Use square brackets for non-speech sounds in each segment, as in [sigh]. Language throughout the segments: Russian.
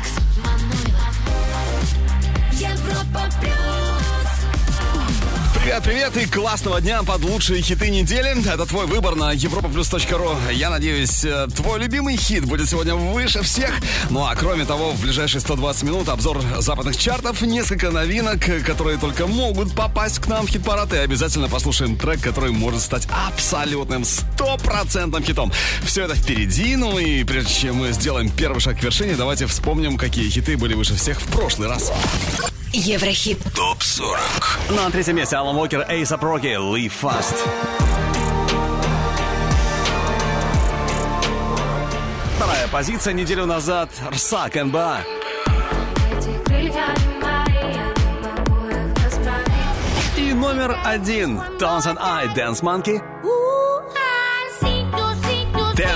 Алекс Привет, привет и классного дня под лучшие хиты недели. Это твой выбор на europaplus.ru. Я надеюсь, э, твой любимый хит будет сегодня выше всех. Ну а кроме того, в ближайшие 120 минут обзор западных чартов, несколько новинок, которые только могут попасть к нам в хит-парад. И обязательно послушаем трек, который может стать абсолютным стопроцентным хитом. Все это впереди. Ну и прежде чем мы сделаем первый шаг к вершине, давайте вспомним, какие хиты были выше всех в прошлый раз. Еврохит. ТОП 40. На третьем месте Алан Уокер, Эйса Проки, Live Fast. Вторая позиция неделю назад Рсак НБА. И номер один Townsend I, Dance Monkey.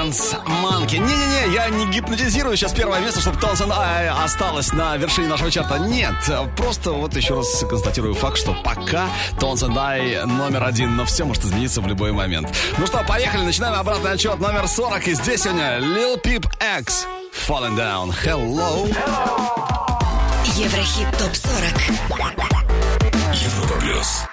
Dance Monkey. Не-не-не, я не гипнотизирую сейчас первое место, чтобы Townsend I осталось на вершине нашего чарта. Нет, просто вот еще раз констатирую факт, что пока Townsend I номер один, но все может измениться в любой момент. Ну что, поехали, начинаем обратный отчет номер 40. И здесь сегодня Lil Peep X. Falling Down. Hello. Еврохит ТОП-40. Европа плюс.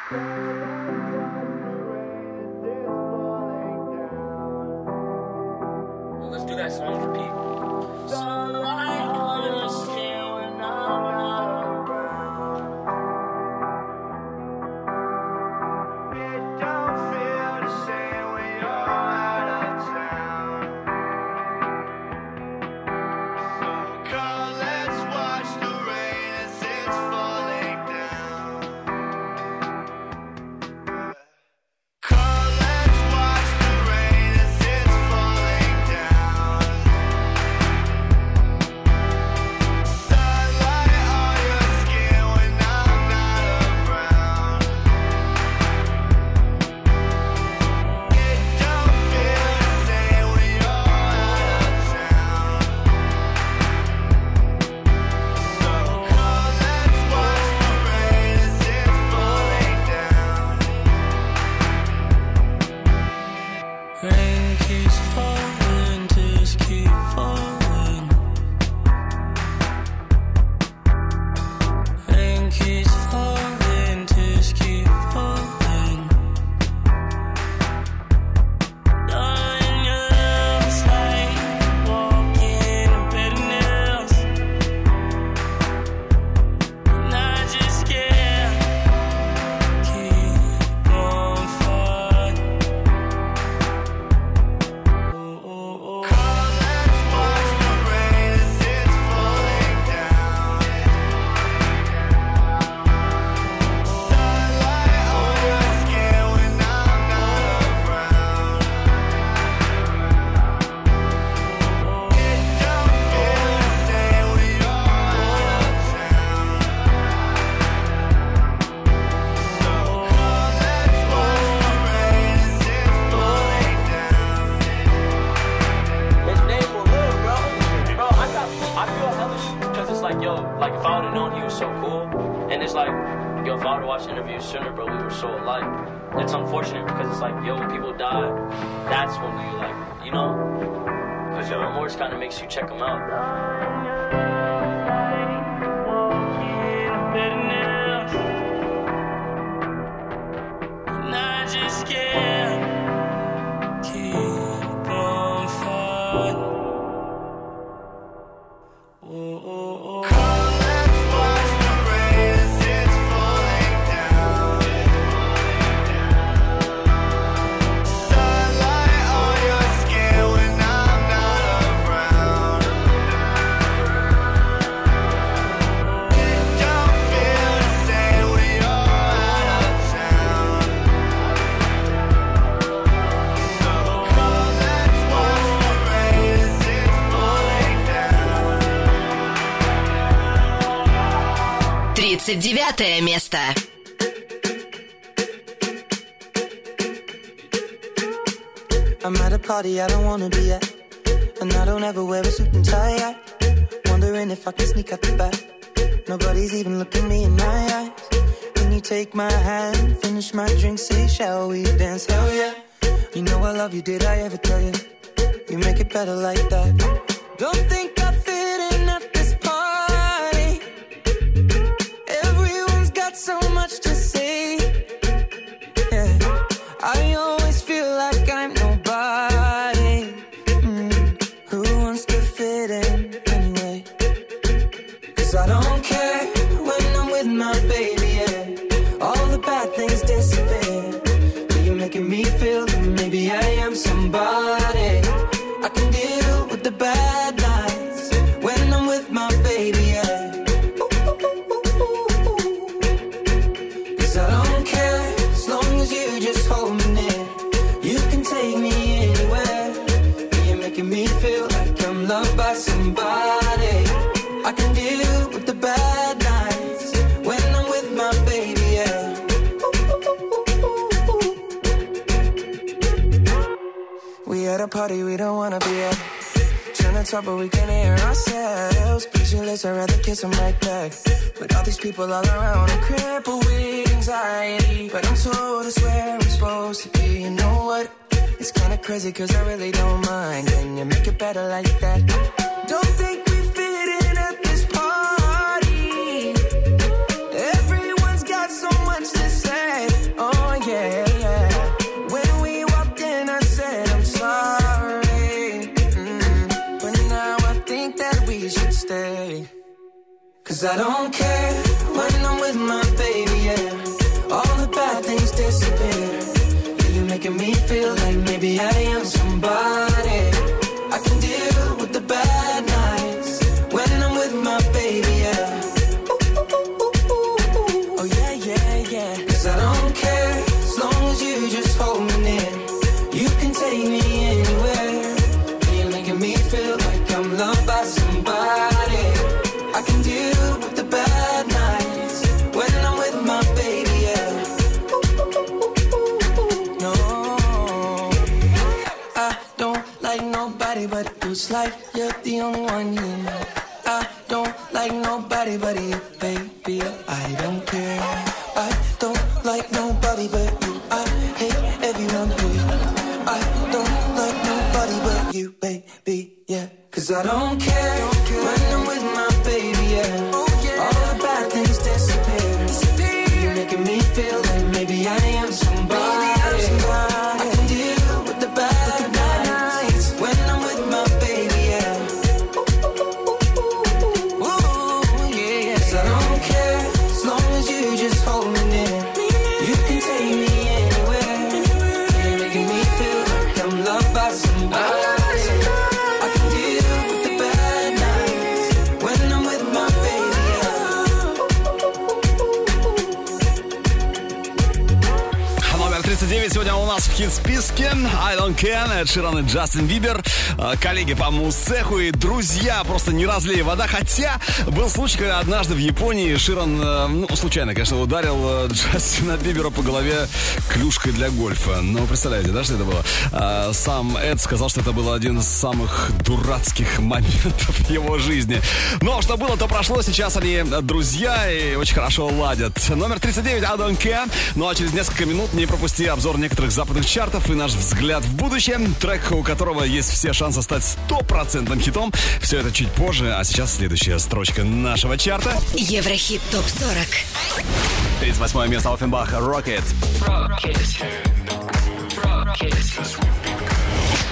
29 место. I'm at a party I don't wanna be told it's where I'm supposed to be. You know what? It's kinda crazy, cause I really don't mind. Can you make it better like that? Don't think we fit in at this party. Everyone's got so much to say. Oh, yeah, yeah. When we walked in, I said, I'm sorry. Mm-hmm. But now I think that we should stay. Cause I don't care when I'm with my making me feel only one here. I don't like nobody but you, Weekend. Het zit dan in Justin Bieber. Коллеги по мусцеху и друзья Просто не разлей вода. Хотя был случай, когда однажды в Японии Ширан, э, ну, случайно, конечно, ударил э, Джастина Бибера по голове клюшкой для гольфа. Ну, представляете, да, что это было? Э, Сам Эд сказал, что это был один из самых дурацких [laughs] моментов его жизни. Но что было, то прошло. Сейчас они э, друзья и очень хорошо ладят. Номер 39 I Don't Care. Ну а через несколько минут не пропусти обзор некоторых западных чартов и наш взгляд в будущее. Трек, у которого есть все шансы стать стопроцентным хитом. Все это чуть позже, а сейчас следующая строчка нашего чарта. Еврохит ТОП-40. 38 место Оффенбах Rocket.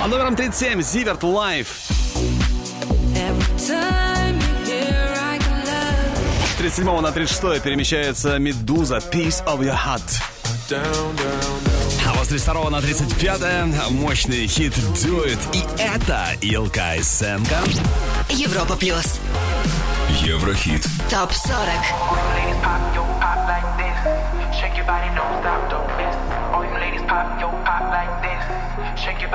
А номером 37 Зиверт Life. С 37 на 36 перемещается Медуза Piece of Your Heart. А вот с 32 на 35 мощный хит Do It. И это Илка Исенко. Европа Плюс. Еврохит. ТОП-40. ladies pop, yo, pop like this. Shake your body, don't stop, don't miss. All you ladies pop, yo, pop like this. Shake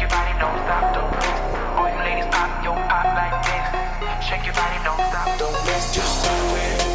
your body, don't stop, don't miss. All you ladies pop, yo, pop like this. Shake your body, don't stop, don't miss. All you ladies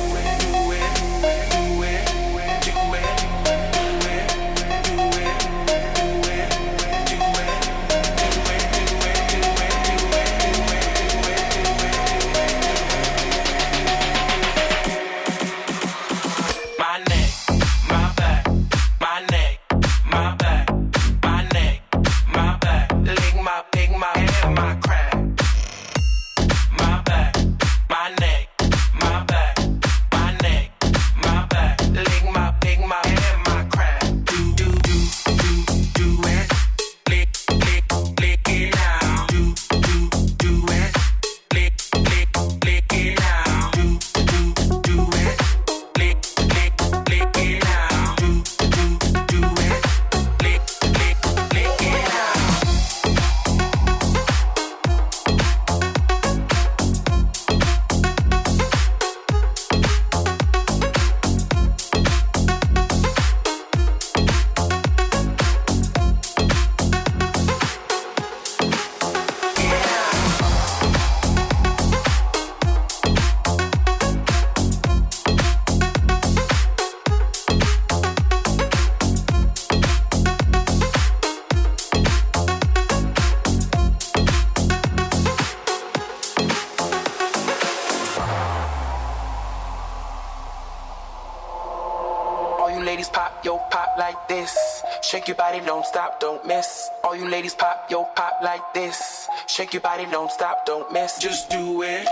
miss. All you ladies pop, yo, pop like this. Shake your body, don't stop, don't miss. Just do it,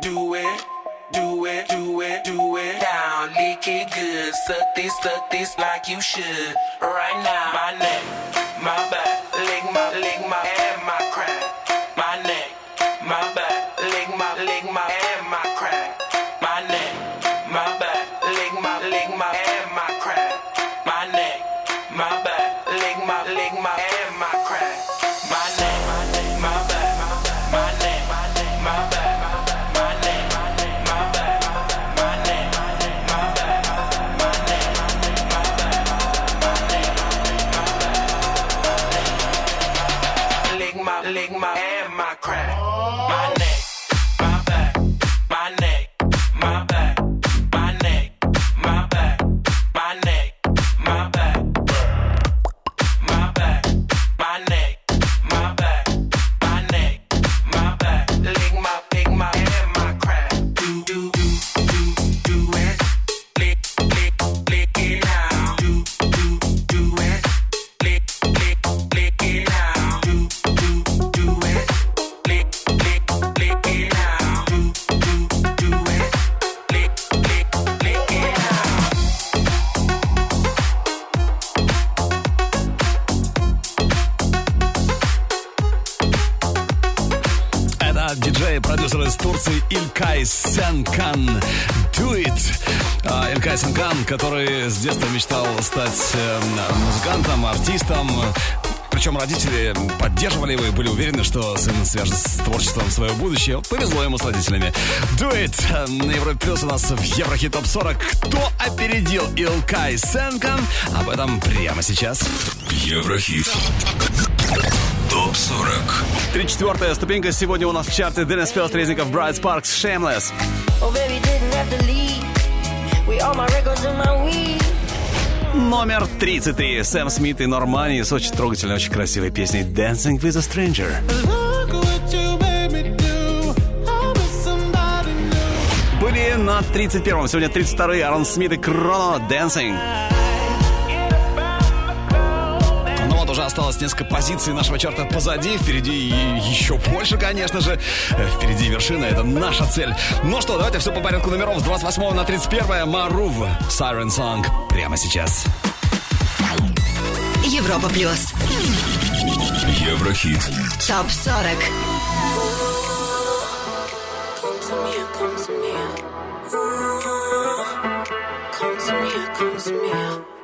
do it. Do it, do it, do it down, lick it good. Suck this, suck this like you should. Right now, my neck, my back, lick my, lick my, and my crack. My neck, my back, lick my, lick my, and Сенкан. Do it! А, Илькай Сенкан, который с детства мечтал стать э, музыкантом, артистом. Причем родители поддерживали его и были уверены, что сын свяжет с творчеством свое будущее. Повезло ему с родителями. Do it! На Европе Плюс у нас в Еврохит Топ 40. Кто опередил Илкай Сенкан? Об этом прямо сейчас. Еврохит. Топ 40. 34 ступенька сегодня у нас в чарте Денис Фелст, Резников, Брайт Спаркс, Shameless. Oh. Номер 33. Сэм Смит и Нормани с очень трогательной, очень красивой песней Dancing with a Stranger. Были на 31-м. Сегодня 32-й Аарон Смит и Кроно Dancing. Уже осталось несколько позиций нашего чарта позади. Впереди и еще больше, конечно же. Э, Впереди вершина, это наша цель. Ну что, давайте все по порядку номеров. С 28 на 31 Марув Siren Song. Прямо сейчас. Европа плюс. Еврохит. Топ 40. Come to me, come to me.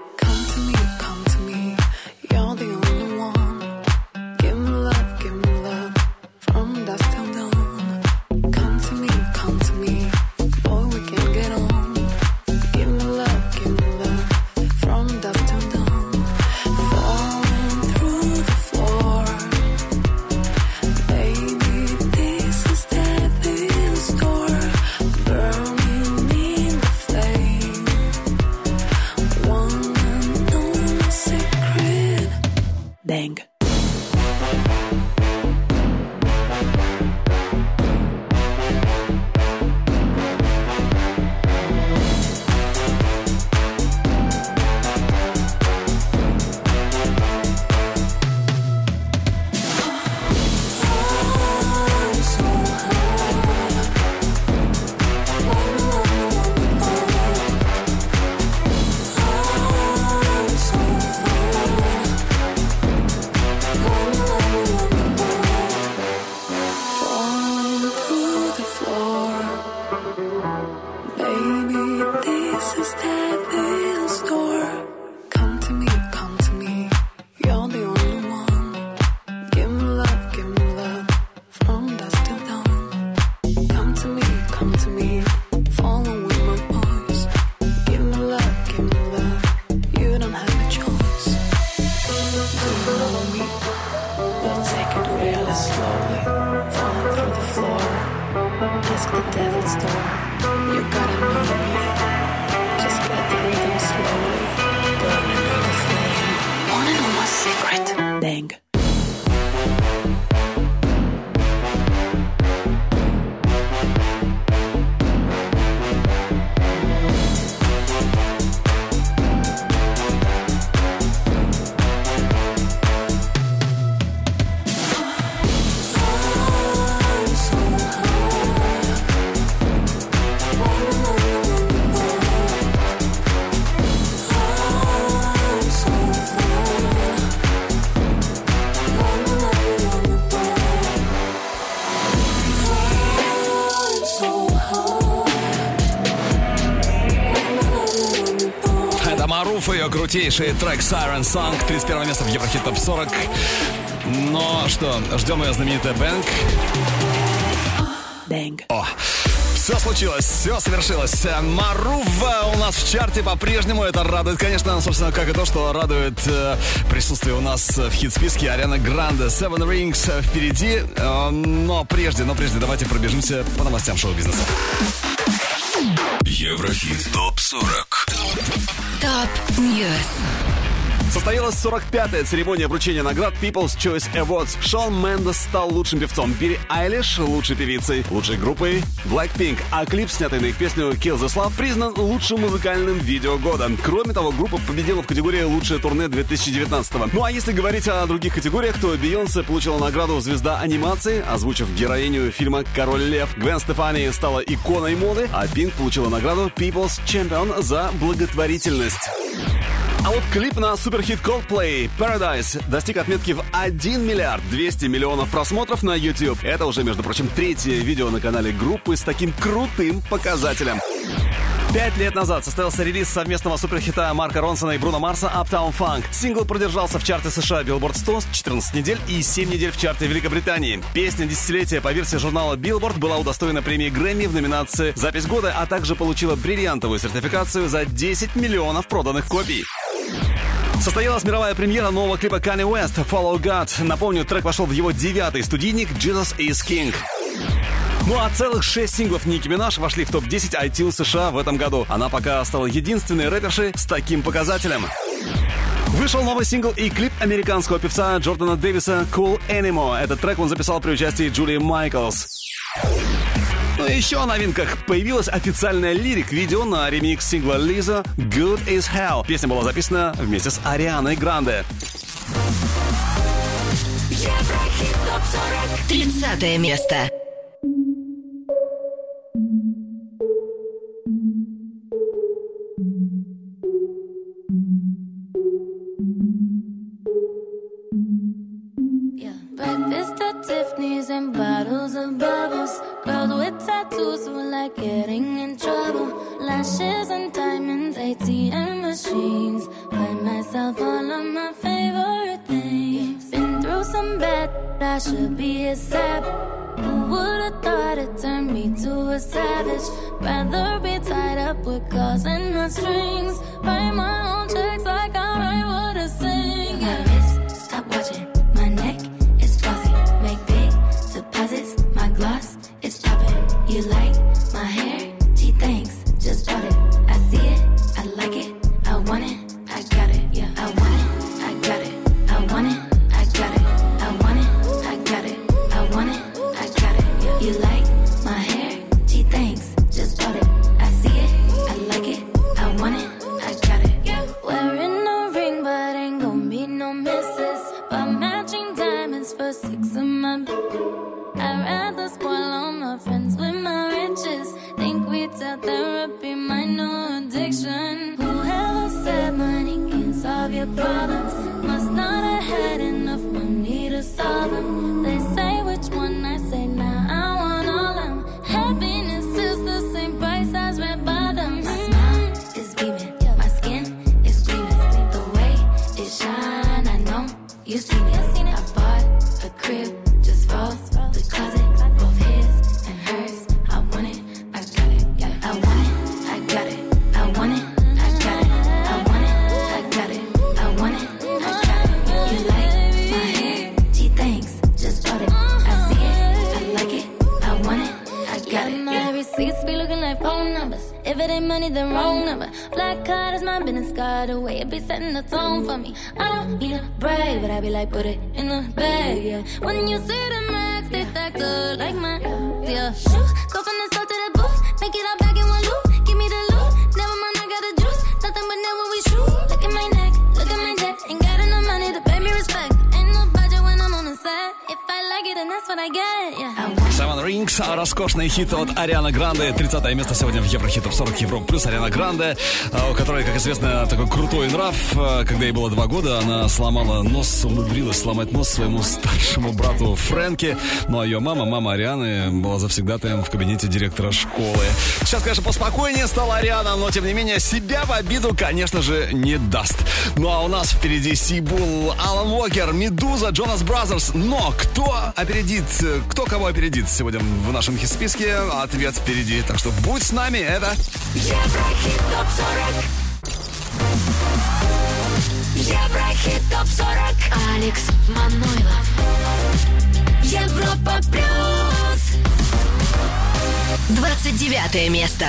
Крутейший трек Siren Song, 31 место в Еврохит Топ 40. Но что, ждем ее знаменитая Бэнк. Bang. О, все случилось, все совершилось. Марува у нас в чарте по-прежнему. Это радует, конечно, собственно, как и то, что радует э, присутствие у нас в хит-списке Ариана Гранде. Seven Rings впереди. Э, но прежде, но прежде давайте пробежимся по новостям шоу-бизнеса. Еврохит ТОП-40 Top News. Состоялась 45-я церемония вручения наград People's Choice Awards. Шон Мендес стал лучшим певцом, Билли Айлиш — лучшей певицей, лучшей группой Blackpink, а клип, снятый на их песню Kill This Love, признан лучшим музыкальным видео года. Кроме того, группа победила в категории «Лучшее турне 2019 Ну а если говорить о других категориях, то Бейонсе получила награду «Звезда анимации», озвучив героиню фильма «Король лев». Гвен Стефани стала иконой моды, а Пинк получила награду People's Champion за благотворительность. А вот клип на суперхит Coldplay Paradise достиг отметки в 1 миллиард 200 миллионов просмотров на YouTube. Это уже, между прочим, третье видео на канале группы с таким крутым показателем. Пять лет назад состоялся релиз совместного суперхита Марка Ронсона и Бруно Марса Uptown Funk. Сингл продержался в чарте США Billboard 100 14 недель и 7 недель в чарте Великобритании. Песня десятилетия по версии журнала Billboard была удостоена премии Грэмми в номинации «Запись года», а также получила бриллиантовую сертификацию за 10 миллионов проданных копий. Состоялась мировая премьера нового клипа Kanye West «Follow God». Напомню, трек вошел в его девятый студийник «Jesus is King». Ну а целых шесть синглов Ники Минаж вошли в топ-10 iTunes США в этом году. Она пока стала единственной рэпершей с таким показателем. Вышел новый сингл и клип американского певца Джордана Дэвиса «Cool Animo». Этот трек он записал при участии Джулии Майклс. Ну и еще о новинках. Появилась официальная лирик-видео на ремикс сингла Лиза «Good is Hell». Песня была записана вместе с Арианой Гранде. Еврохит Топ 40. 30 место. At Tiffany's and bottles of bubbles. Girls with tattoos who like getting in trouble. Lashes and diamonds, ATM machines. Buy myself all of my favorite things. Been through some bad, I should be a sap. Who would've thought it turned me to a savage? Rather be tied up with calls and not strings. Write my own checks like I write what I sing. Yeah. Stop watching. Gloss is popping. You like Black is my business card. The way it be setting the tone for me. I don't need a brag, but I be like, put it in the bag, yeah. When you see the max, they stack up like my, yeah. Shoot, go from the south to the booth. Make it all back in one loop. Give me the loot. Never mind, I got the juice. Nothing but never we shoot. Look at my neck, look at my neck. Ain't got enough money to pay me respect. Ain't no budget when I'm on the set. If I like it, then that's what I get, yeah. I Wings, а роскошный хит от Арианы Гранде. 30 место сегодня в Еврохит Топ 40 Европа плюс Ариана Гранде, а, у которой, как известно, такой крутой нрав. А, когда ей было два года, она сломала нос, умудрилась сломать нос своему старшему брату Фрэнки. Ну а ее мама, мама Арианы, была завсегдатаем в кабинете директора школы. Сейчас, конечно, поспокойнее стала Ариана, но тем не менее себя в обиду, конечно же, не даст. Ну а у нас впереди Сибул, Алан Уокер, Meduza, Jonas Brothers. Но кто опередит, кто кого опередит сегодня в нашем хит-списке? Ответ впереди. Так что будь с нами, это... Еврохит топ 40. Еврохит топ 40. Алекс Манойлов. Европа плюс. 29 место.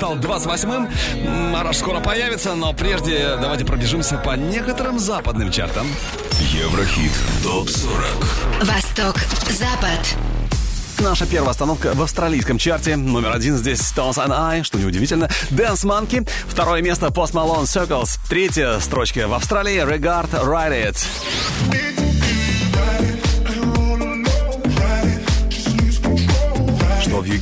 Стал 28-м. М, Араш скоро появится, но прежде давайте пробежимся по некоторым западным чартам. Еврохит ТОП-40 Восток, Запад. Наша первая остановка в австралийском чарте. Номер один здесь Stones and I, что неудивительно. Dance Monkey. Второе место Post Malone Circles. Третья строчка в Австралии Regard Ride It.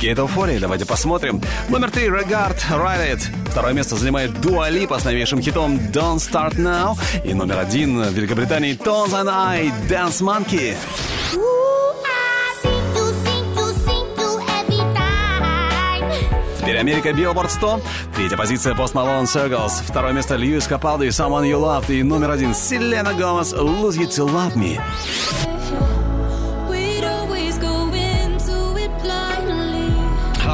Это Euphoria? Давайте посмотрим. Номер три Regard Ride. Второе место занимает Dua Lipa с новейшим хитом Don't Start Now. И номер один в Великобритании Tones and I Dance Monkey. Теперь Америка Billboard 100. Третья позиция Post Malone Circles. Второе место Льюис Капалди Someone You Loved. И номер один Селена Гомес Lose You To Love Me.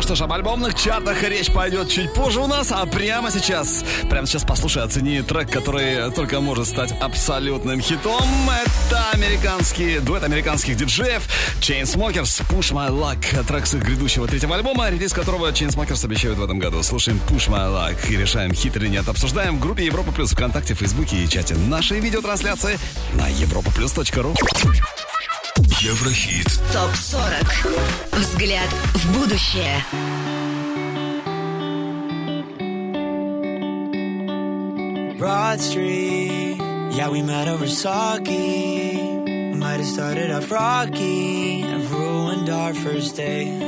Что ж, об альбомных чартах речь пойдет чуть позже у нас, а прямо сейчас, прямо сейчас послушай, оцени трек, который только может стать абсолютным хитом. Это американский, дуэт американских диджеев Chainsmokers Push My Luck, трек с их грядущего третьего альбома, релиз которого Chainsmokers обещают в этом году. Слушаем Push My Luck и решаем, хит или нет. Обсуждаем в группе Европа Плюс ВКонтакте, Фейсбуке и чате нашей видеотрансляции на europaplus.ru. Еврохит Топ 40. Взгляд в будущее. Broad Street, yeah, we met over sake. Might have started off rocky and ruined our first date.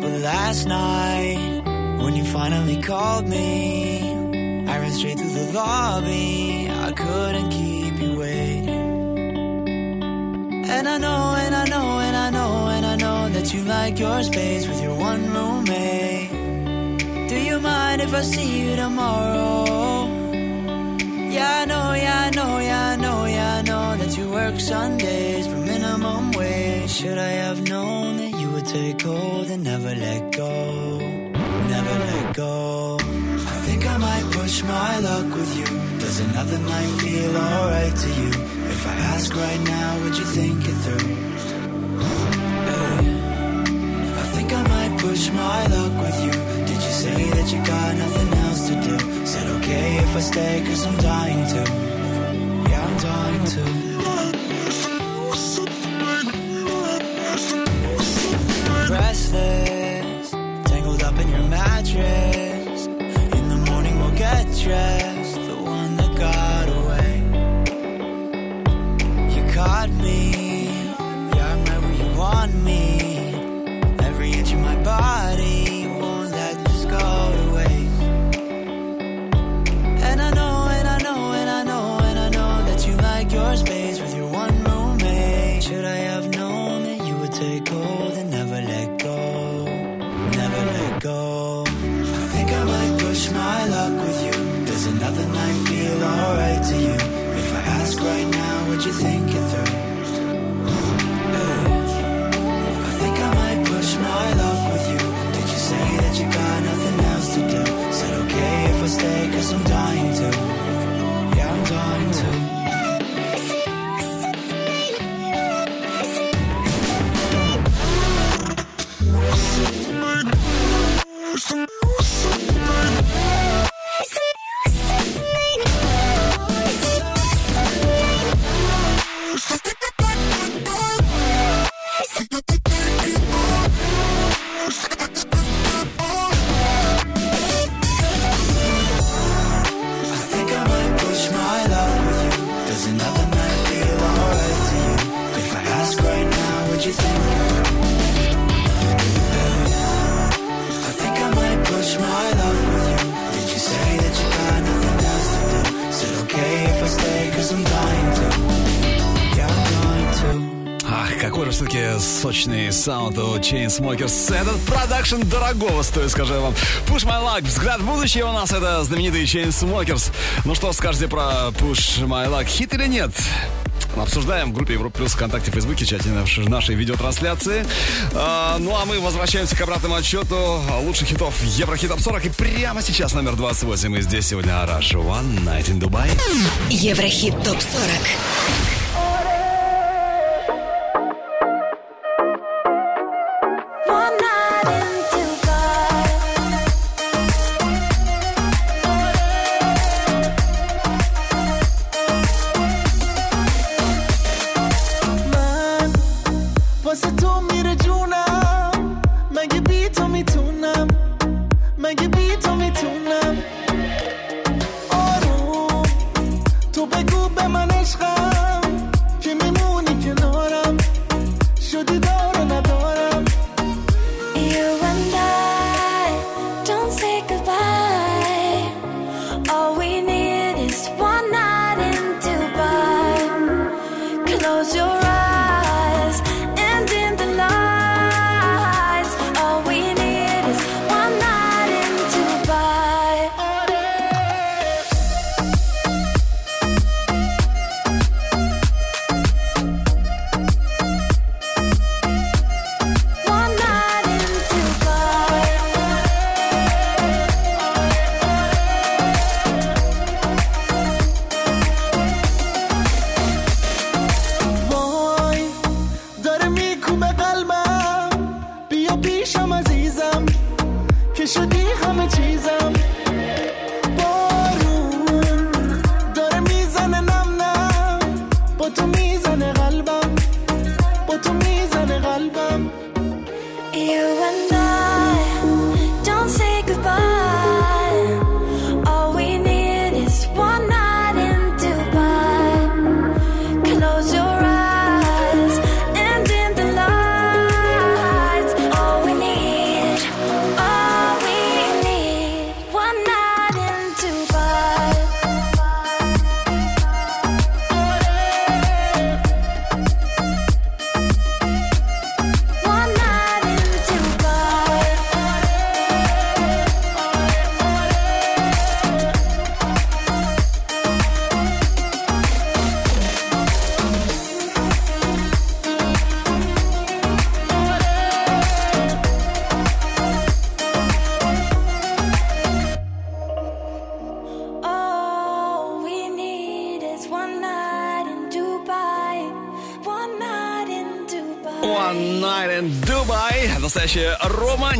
But last night, when you finally called me, I ran straight through the lobby. I couldn't keep you waiting. And I know, and I know, and I know, and I know that you like your space with your one roommate. Do you mind if I see you tomorrow? Yeah, I know, yeah, I know, yeah, I know, yeah, I know that you work Sundays for minimum wage. Should I have known that you would take hold and never let go? Never let go. I think I might push my luck with you? Does another night feel alright to you? If I ask right now, would you think it through? Hey, I think I might push my luck with you. Did you say that you got nothing else to do? Said okay if I stay, cause I'm dying to. Yeah, I'm dying to. Restless, tangled up in your mattress. In the morning we'll get dressed. Take hold and never let go? Never let go. I think I might push my luck with you. Does another night feel alright to you? If I ask right now, would you think it through? I think I might push my luck with you. Did you say that you got nothing else to do? Said okay if I stay, cause I'm dying listen. Саунд у Chainsmokers. Этот продакшн дорогого стоит, скажу вам. Push My Luck, взгляд в будущее у нас, это знаменитые Chainsmokers. Ну что скажете про Push My Luck, хит или нет? Обсуждаем в группе Европа Плюс ВКонтакте, Фейсбуке, чате нашей, нашей видеотрансляции. А, ну а мы возвращаемся к обратному отчету лучших хитов Еврохит Топ 40. И прямо сейчас номер 28. И здесь сегодня Араш One Night in Dubai. Еврохит ТОП 40.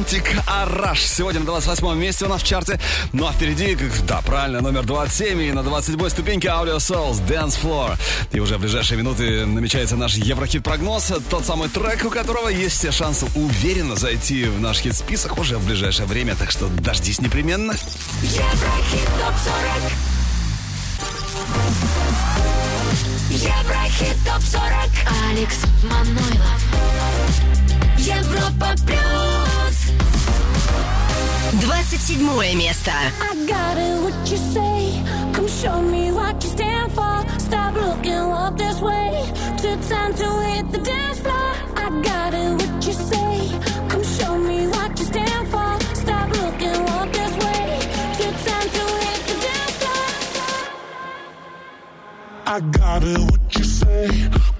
Романтик Араш. Сегодня на 28 месте у нас в чарте. Ну а впереди, да, правильно, номер 27 и на 27 ступеньке Audio Souls Dance Floor. И уже в ближайшие минуты намечается наш Еврохит-прогноз. Тот самый трек, у которого есть все шансы уверенно зайти в наш хит-список уже в ближайшее время. Так что дождись непременно. Еврохит ТОП-40 Еврохит ТОП-40 Алекс Манойлов. Европа Плюс 27 место. I got it, what you say. Come show me what you stand for. Stop looking, walk this way. Took time to hit the dance floor. I got it, what you say. Come show me what you stand for. Stop looking, walk this way. Took time to hit the dance floor. I got it, what you say.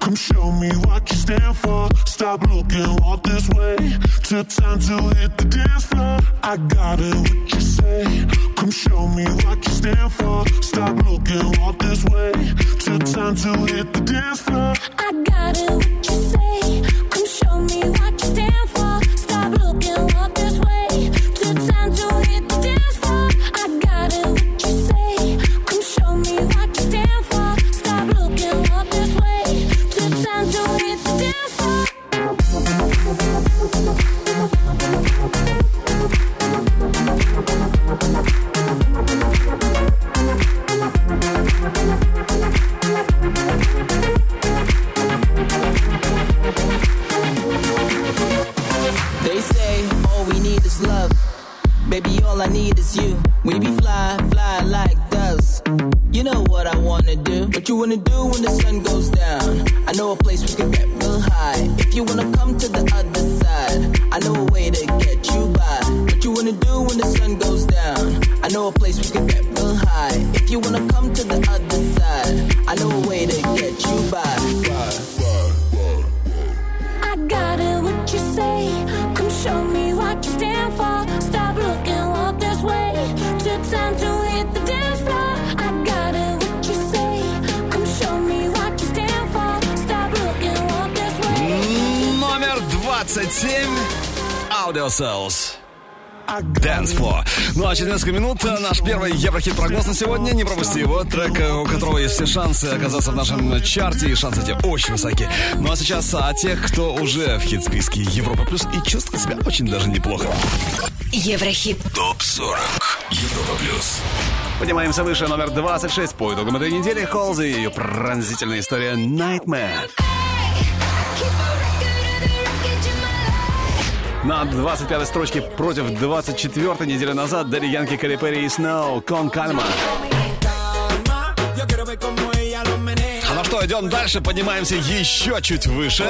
Come show me what you stand for. Stop looking, walk this way. Took time to hit the dance floor. I got it, what you say. Come show me what you stand for. Stop looking, walk this way. Took time to hit the dance floor. I got it, what you 27. Audio Cells. Dance Floor. Ну а через несколько минут э, наш первый Еврохит-прогноз на сегодня. Не пропусти его. Трек, э, у которого есть все шансы оказаться в нашем чарте. И шансы эти очень высоки. Ну а сейчас о тех, кто уже в хит-списке Европа Плюс и чувствует себя очень даже неплохо. Еврохит. ТОП-40 Европа Плюс. Поднимаемся выше. Номер 26 по итогам этой недели. Холзи и ее пронзительная история Nightmare. На 25-й строчке против 24-й недели назад Дэдди Янки, Кэрри Перри и Сноу, Кон Кальма. А ну что, идем дальше, поднимаемся еще чуть выше.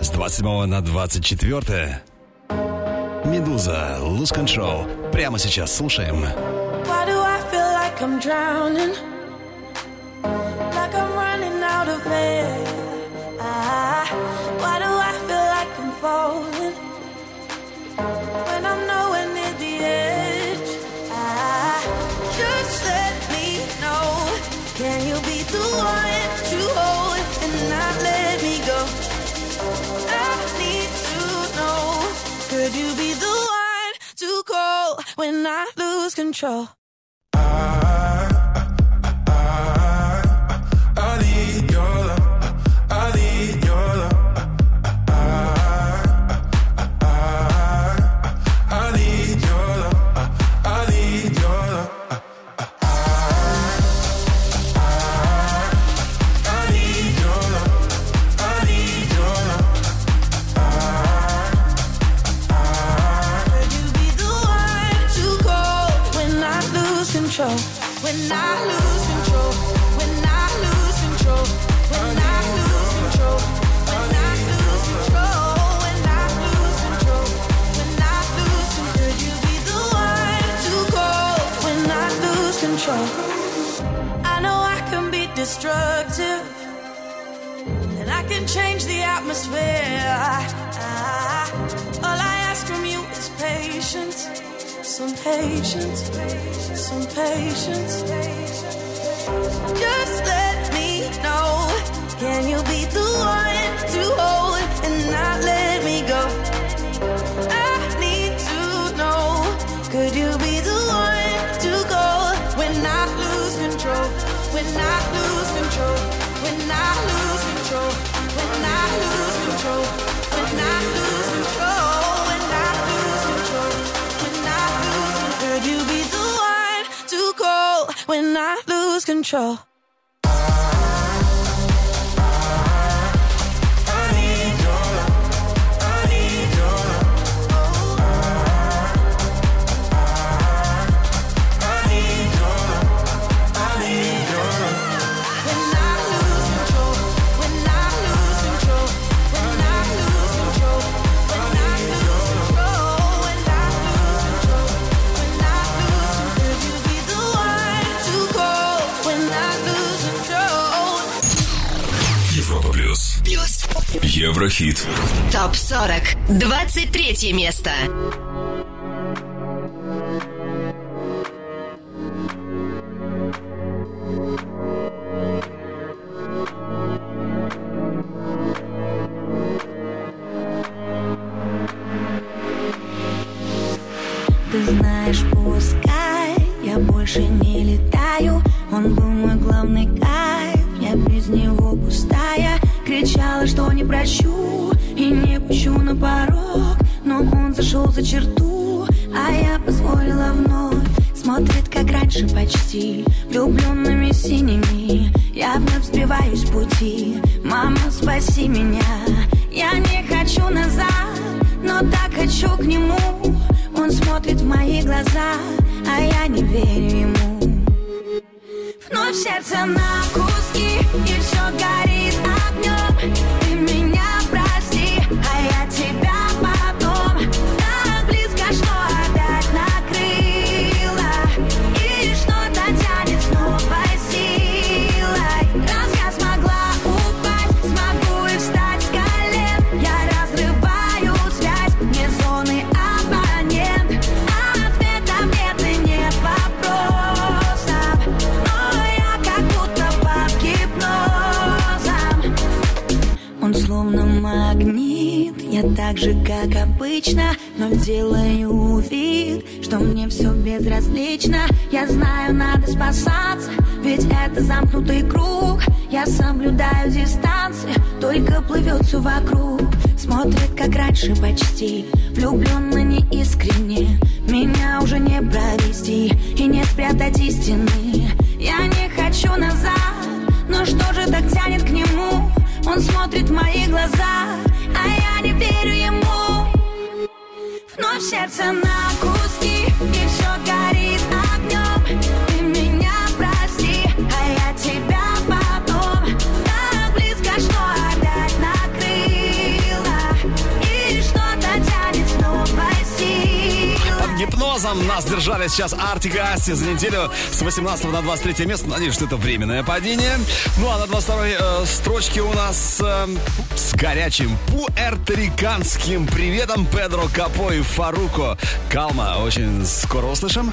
С 27 на 24 Медуза, Lose Control. Прямо сейчас слушаем. Like I'm running out of air. Falling? When I'm nowhere near the edge. Ah, just let me know. Can you be the one to hold and not let me go? I need to know. Could you be the one to call when I lose control? I all I ask from you is patience. Some patience. Some patience. Just let me know. Can you be the one to hold I lose control? Еврохит. ТОП 40. 23 место. Артик и Асти за неделю с 18 на 23 место. Надеюсь, что это временное падение. Ну а на 22 э, строчке у нас э, с горячим пуэрториканским приветом Педро Капо и Фаруко. Калма, очень скоро услышим.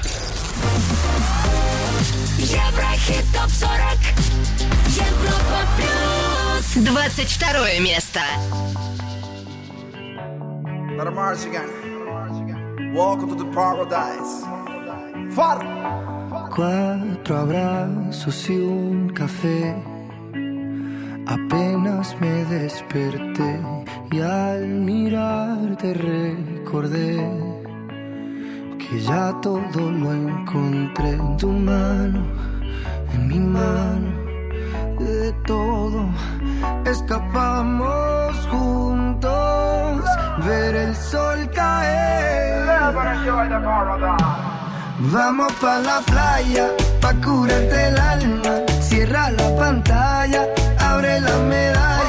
Еврохит топ 40. Европа плюс. 22 место. Welcome to the paradise. Far. Cuatro abrazos y un café. Apenas me desperté y al mirarte recordé que ya todo lo encontré en tu mano, en mi mano, de todo escapamos juntos, ver el sol caer. Vamos pa la playa, pa curarte el alma. Cierra la pantalla, abre la medalla.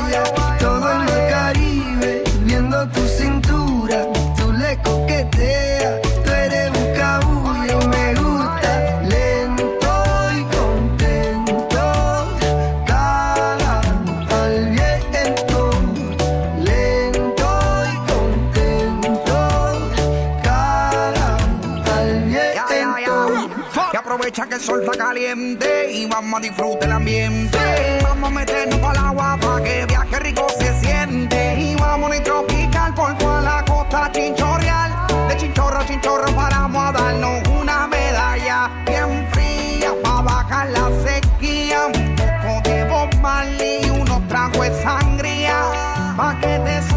el sol está caliente y vamos a disfrutar el ambiente. Vamos a meternos al agua para que viaje rico se siente. Y vamos a tropical por toda la costa chinchorreal. De chinchorro a chinchorro paramos a darnos una medalla bien fría para bajar la sequía. Un poco de y unos tragos de sangría para que te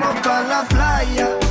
vamos pa' la playa.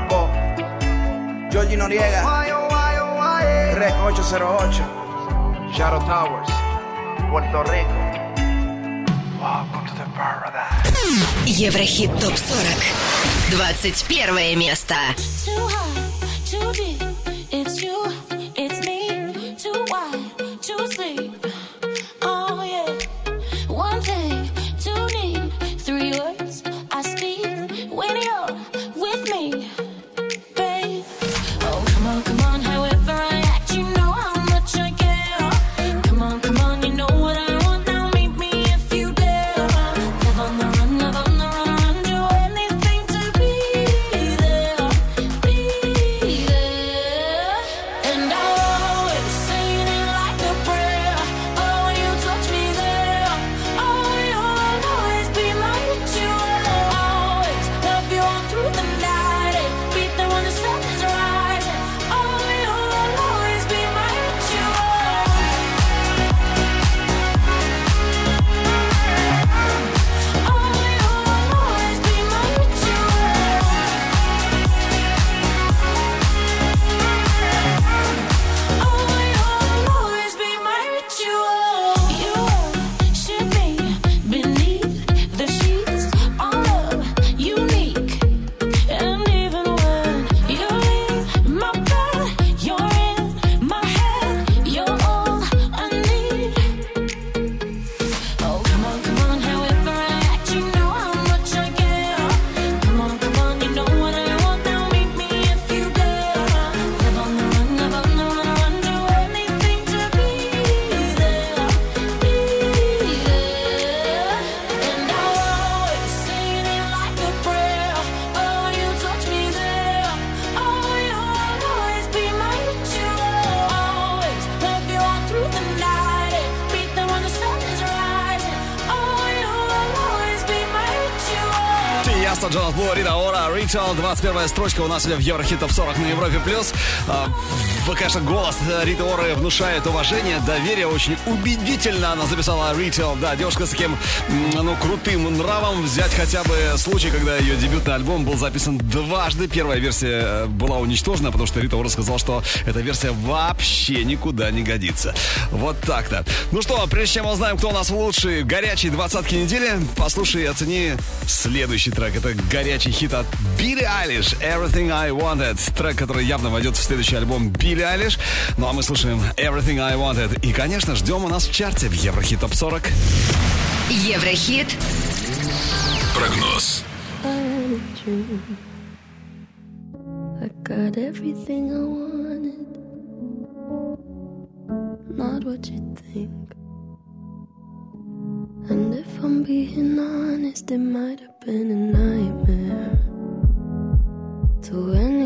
Capó, Noriega, Rec 808, Shadow Towers, Puerto Rico. Welcome to the paradise. Еврохит ТОП-40. 21 место. строчка у нас в Еврохитов 40 на Европе+. плюс. А, Вы, конечно, голос Риты Оры внушает уважение, доверие. Очень убедительно она записала Ритил. Да, девушка с таким, ну, крутым нравом. Взять хотя бы случай, когда ее дебютный альбом был записан дважды. Первая версия э, была уничтожена, потому что Рита Ора сказал, что эта версия вообще никуда не годится. Вот так-то. Ну что, прежде чем узнаем, кто у нас лучший горячий двадцатки недели, послушай и оцени следующий трек. Это горячий хит от Билли Айлиш, Everything I Wanted. Трек, который явно войдет в следующий альбом Билли Айлиш. Ну а мы слушаем Everything I Wanted. И, конечно, ждем у нас в чарте в Еврохит Топ 40. Еврохит. Прогноз. And if I'm being honest, it might have been a nightmare. The wind.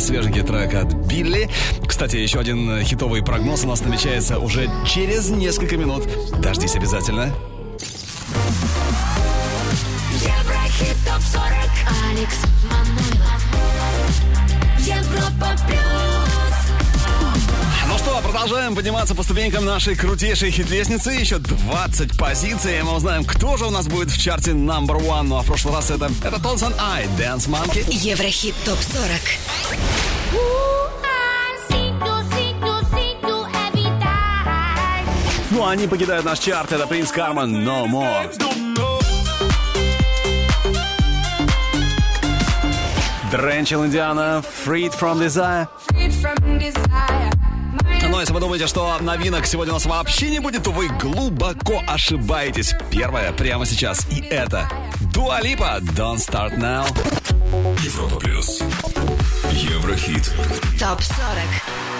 свеженький трек от Билли. Кстати, еще один хитовый прогноз у нас намечается уже через несколько минут. Дождись обязательно. Продолжаем подниматься по ступенькам нашей крутейшей хит-лестницы. Еще 20 позиций, и мы узнаем, кто же у нас будет в чарте number one. Ну а в прошлый раз это, это Толсон Ай, Dance Monkey. Еврохит ТОП-40. Ну, а они покидают наш чарт. Это Принц Карман No More. Дренчел Индиана Freed from Desire. Freed from desire. Ну Но если вы думаете, что новинок сегодня у нас вообще не будет, то вы глубоко ошибаетесь. Первое прямо сейчас. И это Дуалипа Don't Start Now. Европа Плюс. Еврохит. Топ 40.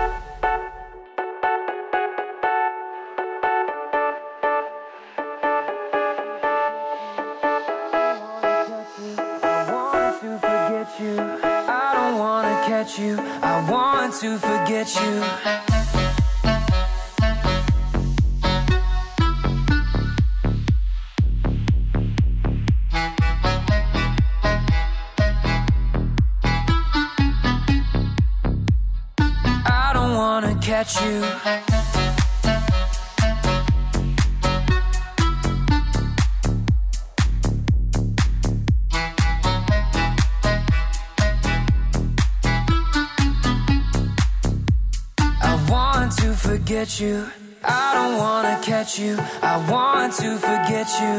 you. I don't wanna catch you. I want to forget you.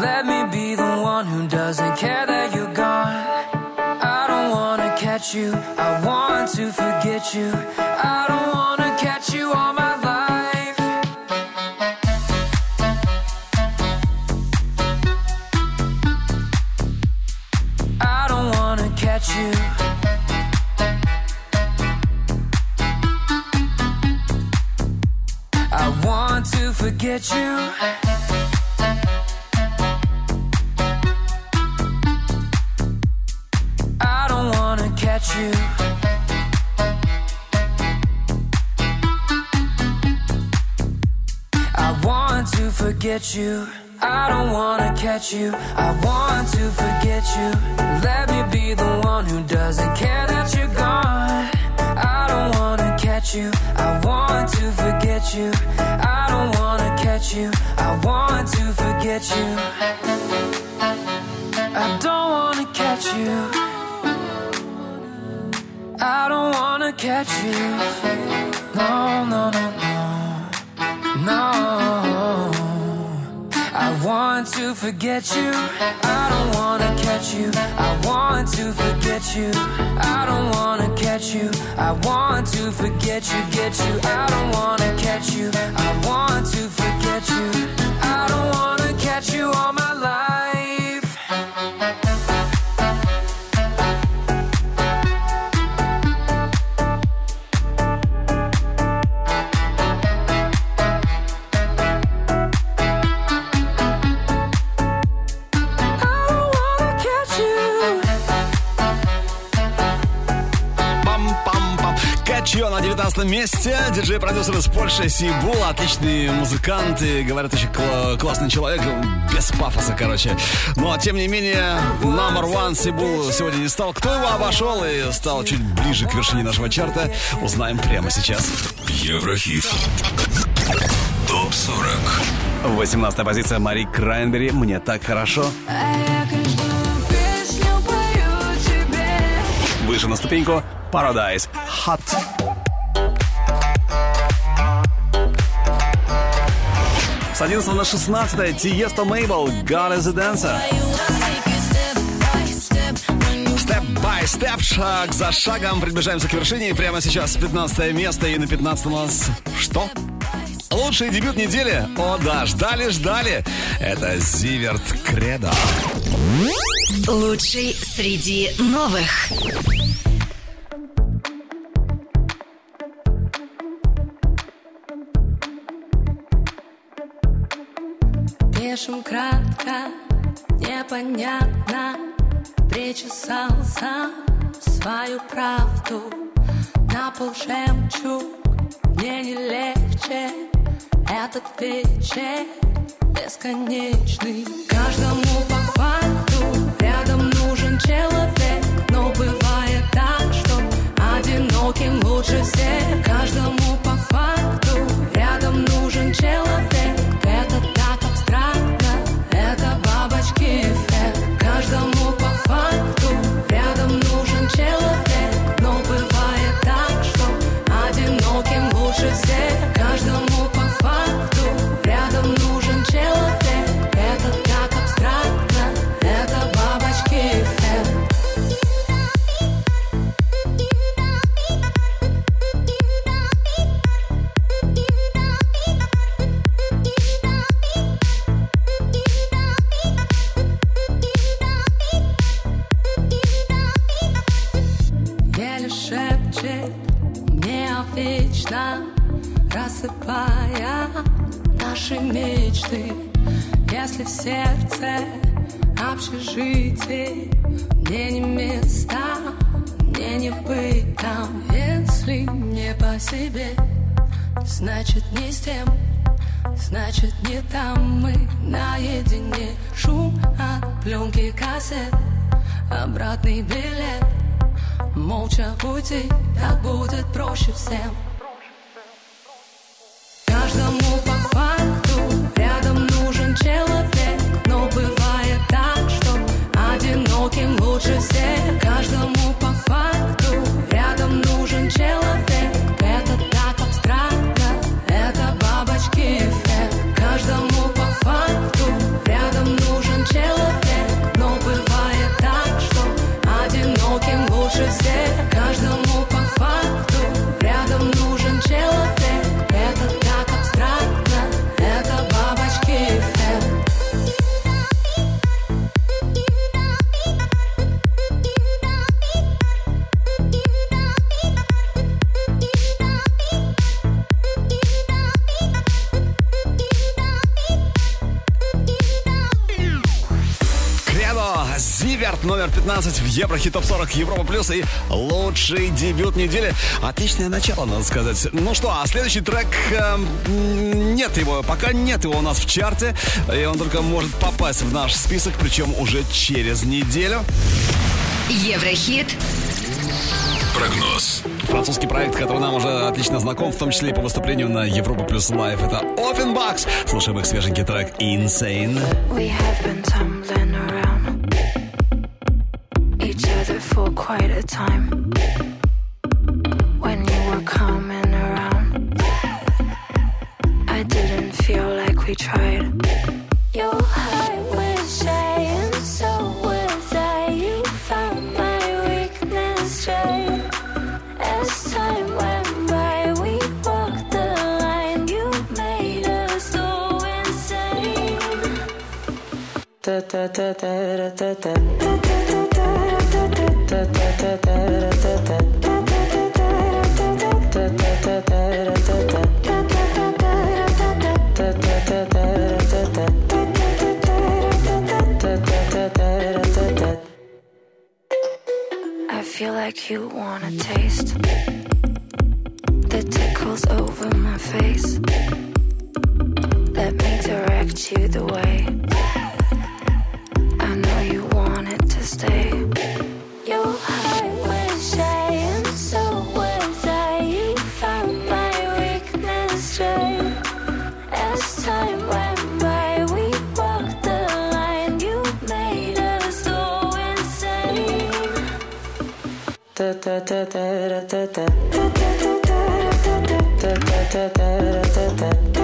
Let me be the one who doesn't care that you're gone. I don't wanna catch you. 19 месте. Диджей-продюсер из Польши Сибул. Отличный музыкант и, говорят, очень кла- классный человек. Без пафоса, короче. Но, тем не менее, номер one Сибул сегодня не стал. Кто его обошел и стал чуть ближе к вершине нашего чарта, узнаем прямо сейчас. Еврохит. Топ 40. 18 позиция Мари Крайнбери. Мне так хорошо. Выше на ступеньку Paradise С 11 на 16 Тиесто Мейбл God is a Dancer. Степ шаг за шагом приближаемся к вершине. И прямо сейчас 15 место. И на 15 у нас что? Лучший дебют недели. О да, ждали, ждали. Это Зиверт Кредо. Лучший среди новых. Пишем кратко, непонятно. Причесал сам свою правду. На пол жемчуг мне не легче. Этот вечер бесконечный. Каждому по факту рядом нужен человек. Но бывает так, что одиноким лучше всех. Каждому по факту рядом нужен человек Если в сердце общежитие Мне не места, мне не быть там. Если не по себе, значит не с тем. Значит не там мы наедине. Шум от пленки кассет Обратный билет. Молча уйти, так будет проще всем. Каждому по 12 в Еврохит Топ 40 Европа Плюс и лучший дебют недели. Отличное начало, надо сказать. Ну что, а следующий трек... Э, нет его, пока нет его у нас в чарте. И он только может попасть в наш список, причем уже через неделю. Еврохит. Прогноз. Французский проект, который нам уже отлично знаком, в том числе и по выступлению на Европа Плюс Live, это Ofenbach. Слушаем их свеженький трек Insane. We have been quite a time. When you were coming around, I didn't feel like we tried. Your heart was shy, and so was I. You found my weakness straight. As time went by, we walked the line. You made us so insane. Da da da da da da da. I feel like you wanna taste Da da da da da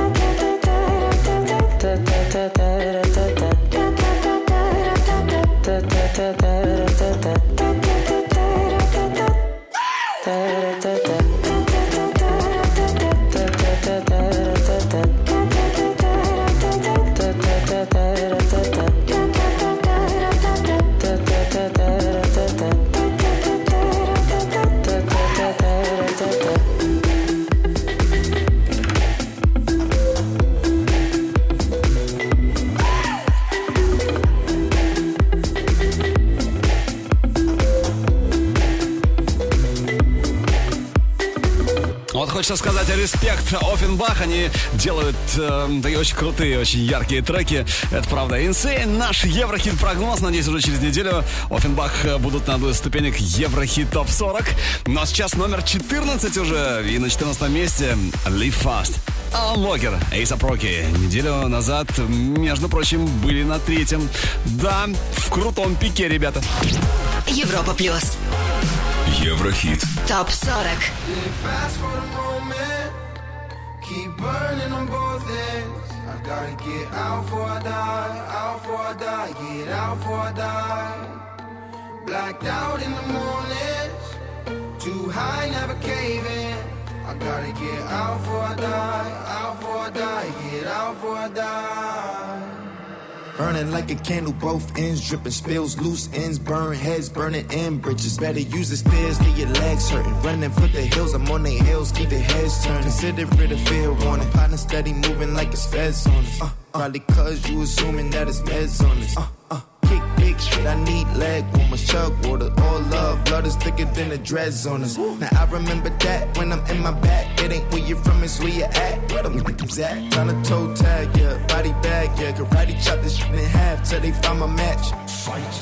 респект Offenbach. Они делают э, такие очень крутые, очень яркие треки. Это правда. Insane, наш Еврохит прогноз. Надеюсь, уже через неделю Offenbach будут на одной ступенек Еврохит ТОП 40. Ну а сейчас номер 14 уже. И на 14 месте Live Fast. Локер, Эйса Проки. Неделю назад, между прочим, были на третьем. Да, в крутом пике, ребята. Европа плюс. Еврохит. Топ 40. Keep burning on both ends. I gotta get out before I die, out before I die, get out before I die. Blacked out in the mornings. Too high, never caving. I gotta get out before I die, out before I die, get out before I die. Burning like a candle, both ends dripping, spills loose ends, burn heads, burning in bridges. Better use the stairs, get your legs hurting. Running for the hills, I'm on their hills, keep their heads turning. Consider it a fair warning. Partner steady moving like it's feds on us. Uh, probably cause you assuming that it's meds on us. Uh, kick big shit, I need leg warmers, chug water, all love. Blood is thicker than the dreads on us. Now I remember that when I'm in my back. It ain't where you're from, it's where you at. Where them niggas at? Tryna toe tag, yeah, body bag, yeah. Karate chop this shit in half till they find my match.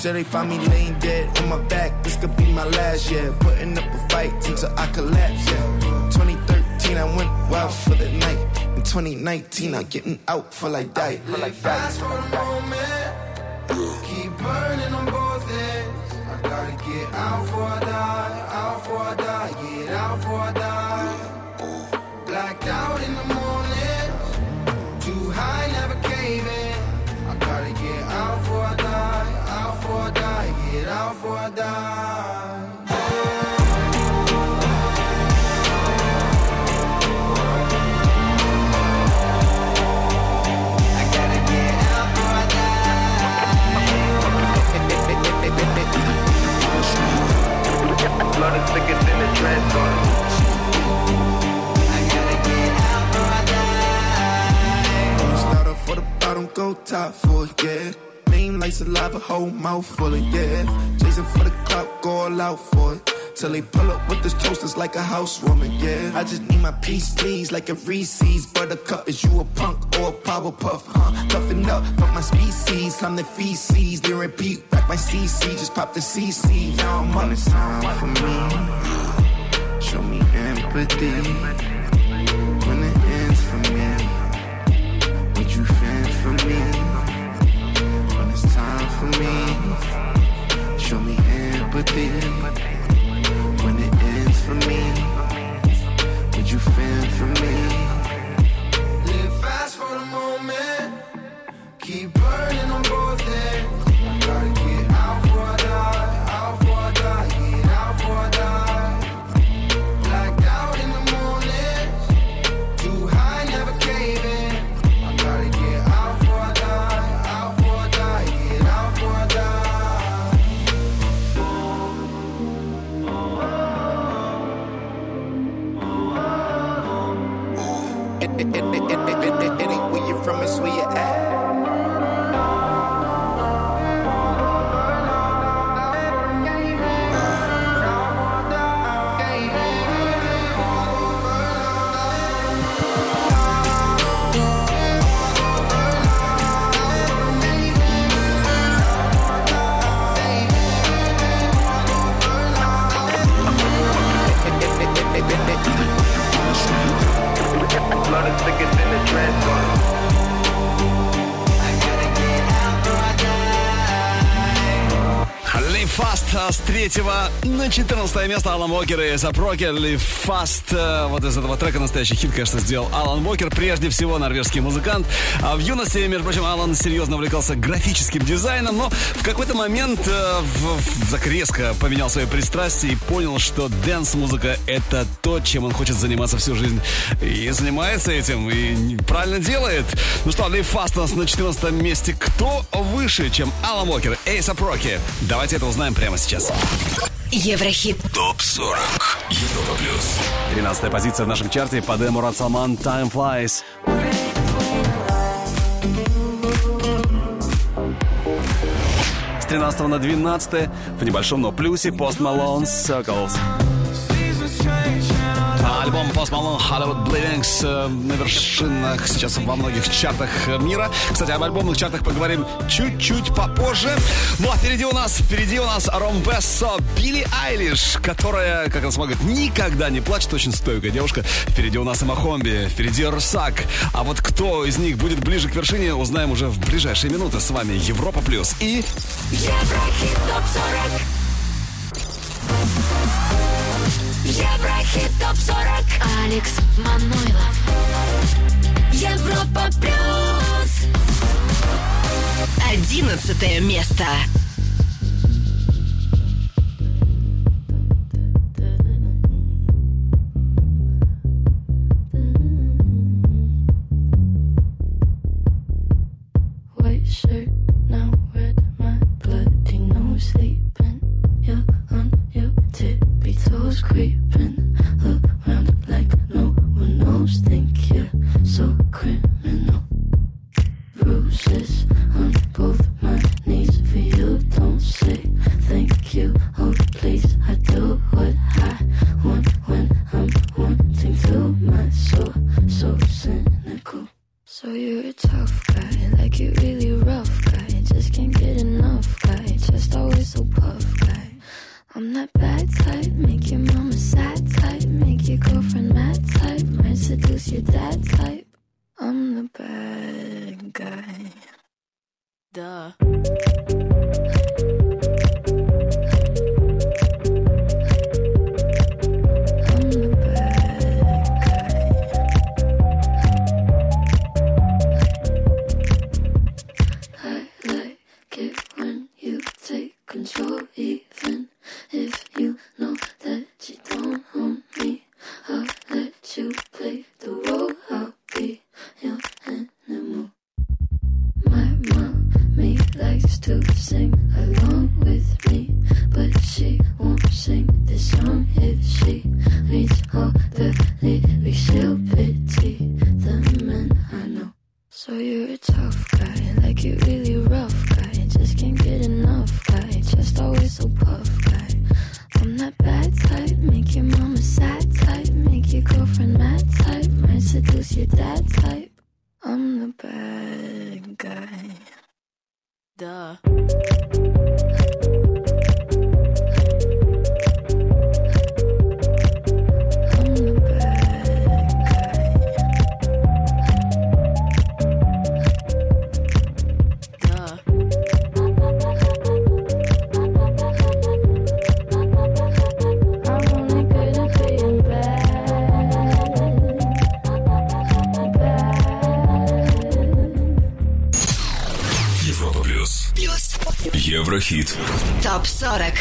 Till they find me laying dead on my back. This could be my last, yeah. Putting up a fight until I collapse, yeah. 2013, I went wild for the night. In 2019, I'm getting out for like die. Fast for the moment. Burning on both ends. I gotta get out for I die, out for I die, get out for I die. Blacked out in the morning. Too high, never cave in. I gotta get out for I die, out for I die, get out for I die. Is thicker than the dreads on us. Don't start off for the bottom, go top for it, yeah. Name like saliva, whole mouth full of, yeah. Chasing for the clock, go all out for it. Till they pull up with this toasters like a housewoman, yeah. I just need my peace, please, like a Reese's. Buttercup, is you a punk or a power puff, huh? Toughen up, fuck my species. I'm the feces, they repeat, back my CC. Just pop the CC, on the sound for me. Show me empathy. When it ends for me, would you fend for me? When it's time for me, show me empathy. When it ends for me, would you fend for me? Live fast for the moment. Keep burning on Fast а, с третьего на 14 место Алан Уокер и. Live Fast. э, Вот из этого трека настоящий хит, конечно, сделал Алан Уокер. Прежде всего, норвежский музыкант. А в юности, между прочим, Алан серьезно увлекался графическим дизайном, но в какой-то момент э, в, в- так резко поменял свои пристрастия и понял, что dance-музыка — это то, чем он хочет заниматься всю жизнь. И занимается этим, и правильно делает. Ну что, Live Fast у нас на 14 месте. Кто выше, чем Алан Уокер, A$AP Rocky? Давайте это узнаем прямо сейчас. Еврохит. ТОП-40. Европа плюс. 13 позиция в нашем чарте по демо Мурат Салман «Time Flies». С 13 на 12 в небольшом, но плюсе Post Malone «Circles». Альбом Post Malone Hollywood Bleedings э, на вершинах сейчас во многих чартах э, мира. Кстати, об альбомных чартах поговорим чуть-чуть попозже. Ну а впереди у нас, впереди у нас Ром Бессо, Билли Айлиш, которая, как она смотрит, никогда не плачет, очень стойкая девушка. Впереди у нас Амахомби, впереди Рсак. А вот кто из них будет ближе к вершине, узнаем уже в ближайшие минуты. С вами Европа Плюс и... Еврохит ТОП-40 Еврохит ТОП-40 Алекс Манойлов. Европа Плюс Одиннадцатое место.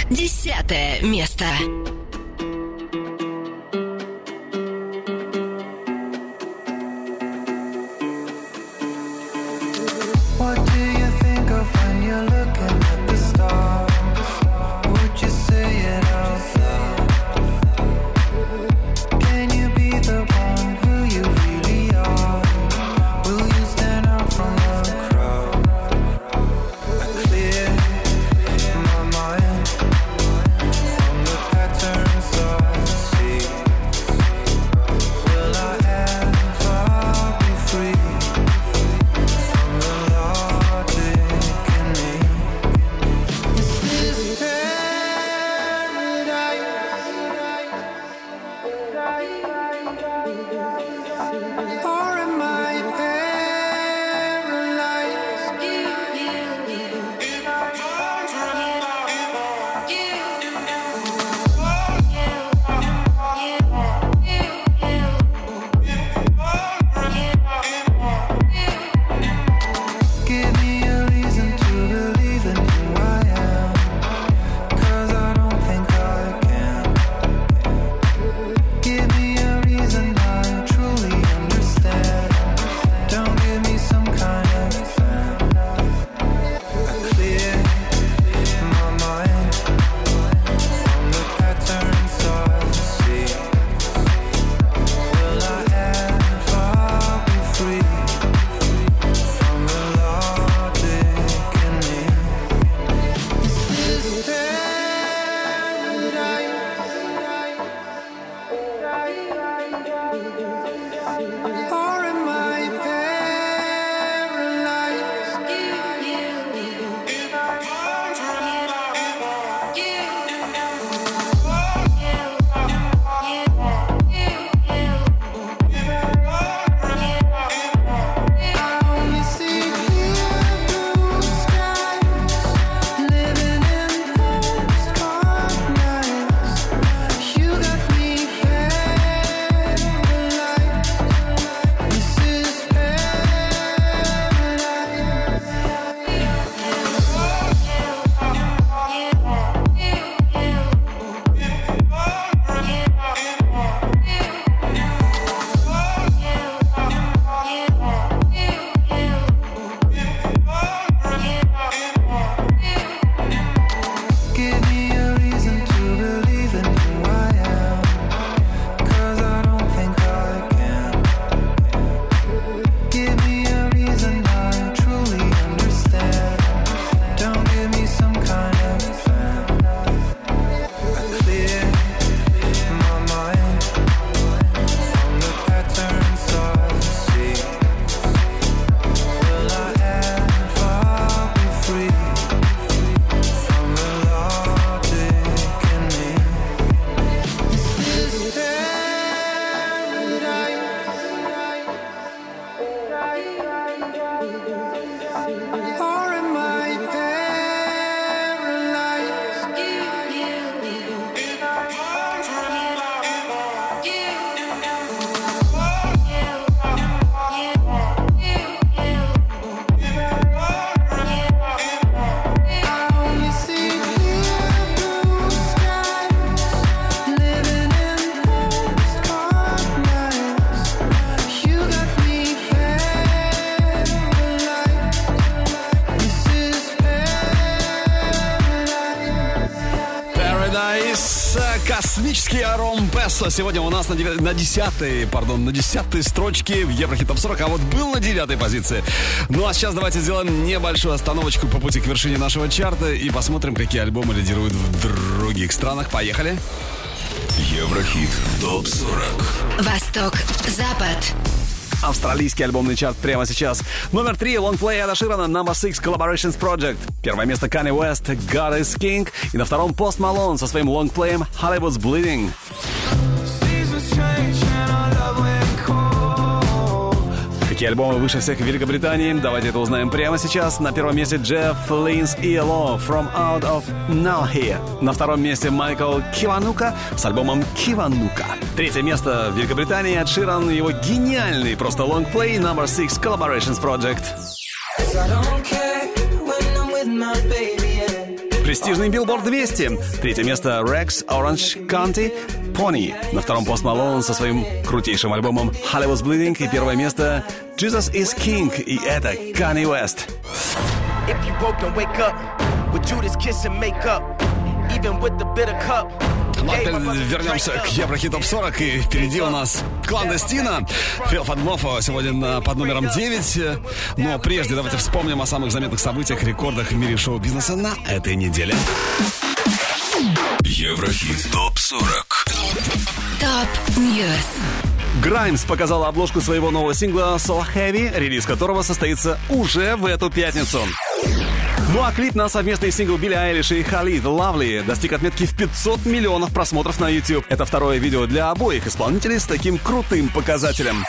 Десятое место. Пессо сегодня у нас на, дев... на 10 пардон, на 10 строчке в Еврохит Топ 40, а вот был на 9 позиции. Ну а сейчас давайте сделаем небольшую остановочку по пути к вершине нашего чарта и посмотрим, какие альбомы лидируют в других странах. Поехали! Еврохит ТОП 40 Восток, Запад. Австралийский альбомный чарт прямо сейчас. Номер три лонгплей Эда Ширана, Number Six Collaborations Project. Первое место Kanye West, God is King. И на втором Post Malone со своим лонгплеем Hollywood's Bleeding. Какие альбомы выше всех в Великобритании? Давайте это узнаем прямо сейчас. На первом месте Джефф Линс и Эло From Out of Now Here. На втором месте Майкл Киванука с альбомом Киванука. Третье место в Великобритании от Ширан его гениальный просто лонгплей Number Six Collaborations Project. Престижный Billboard 200. Третье место Rex Orange County Pony. На втором Post Malone со своим крутейшим альбомом Hollywood's Bleeding. И первое место Jesus is King. И это Kanye West. If you broke, then wake up. With Judas kiss and make up. Even with the bitter cup. Ну, опять вернемся к Еврохит Топ 40 И впереди у нас Кландестина Фил Фадмофа сегодня под номером 9 Но прежде давайте вспомним о самых заметных событиях Рекордах в мире шоу-бизнеса на этой неделе. Еврохит. ТОП 40 Top News. Граймс показала обложку своего нового сингла So Heavy, релиз которого состоится уже в эту пятницу. Ну а клип на совместный сингл Билли Айлиш и Халид Lovely достиг отметки в 500 миллионов просмотров на YouTube. Это второе видео для обоих исполнителей с таким крутым показателем.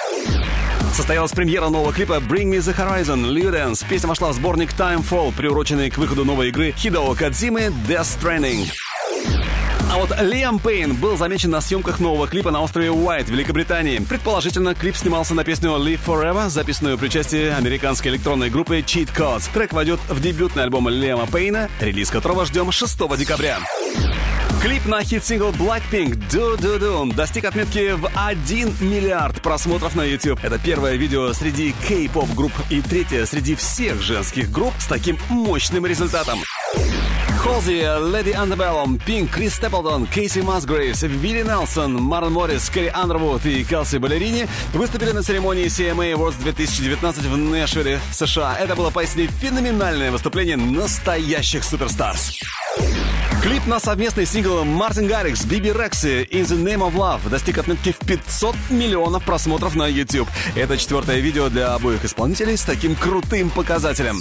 Состоялась премьера нового клипа Bring Me The Horizon Ludens. Песня вошла в сборник Timefall, приуроченный к выходу новой игры Хидео Кадзимы Death Stranding. А вот Лиам Пейн был замечен на съемках нового клипа на острове Уайт, Великобритании. Предположительно, клип снимался на песню Live Forever, записанную при участии американской электронной группы Cheat Codes. Трек войдет в дебютный альбом Лиама Пейна, релиз которого ждем 6 декабря. Клип на хит-сингл Blackpink Ddu-Du Ddu-Du достиг отметки в 1 миллиард просмотров на YouTube. Это первое видео среди кей-поп групп и третье среди всех женских групп с таким мощным результатом. Холзи, Леди Андебеллум, Пинк, Крис Степлтон, Кейси Масгрейвс, Вилли Нелсон, Марн Моррис, Кэрри Андервуд и Келси Балерини выступили на церемонии CMA Awards 2019 в Нэшвилле, США. Это было поистине феноменальное выступление настоящих суперстарс. Клип на совместный сингл Мартин Гаррикс, Биби Рекси In the Name of Love достиг отметки в 500 миллионов просмотров на YouTube. Это четвертое видео для обоих исполнителей с таким крутым показателем.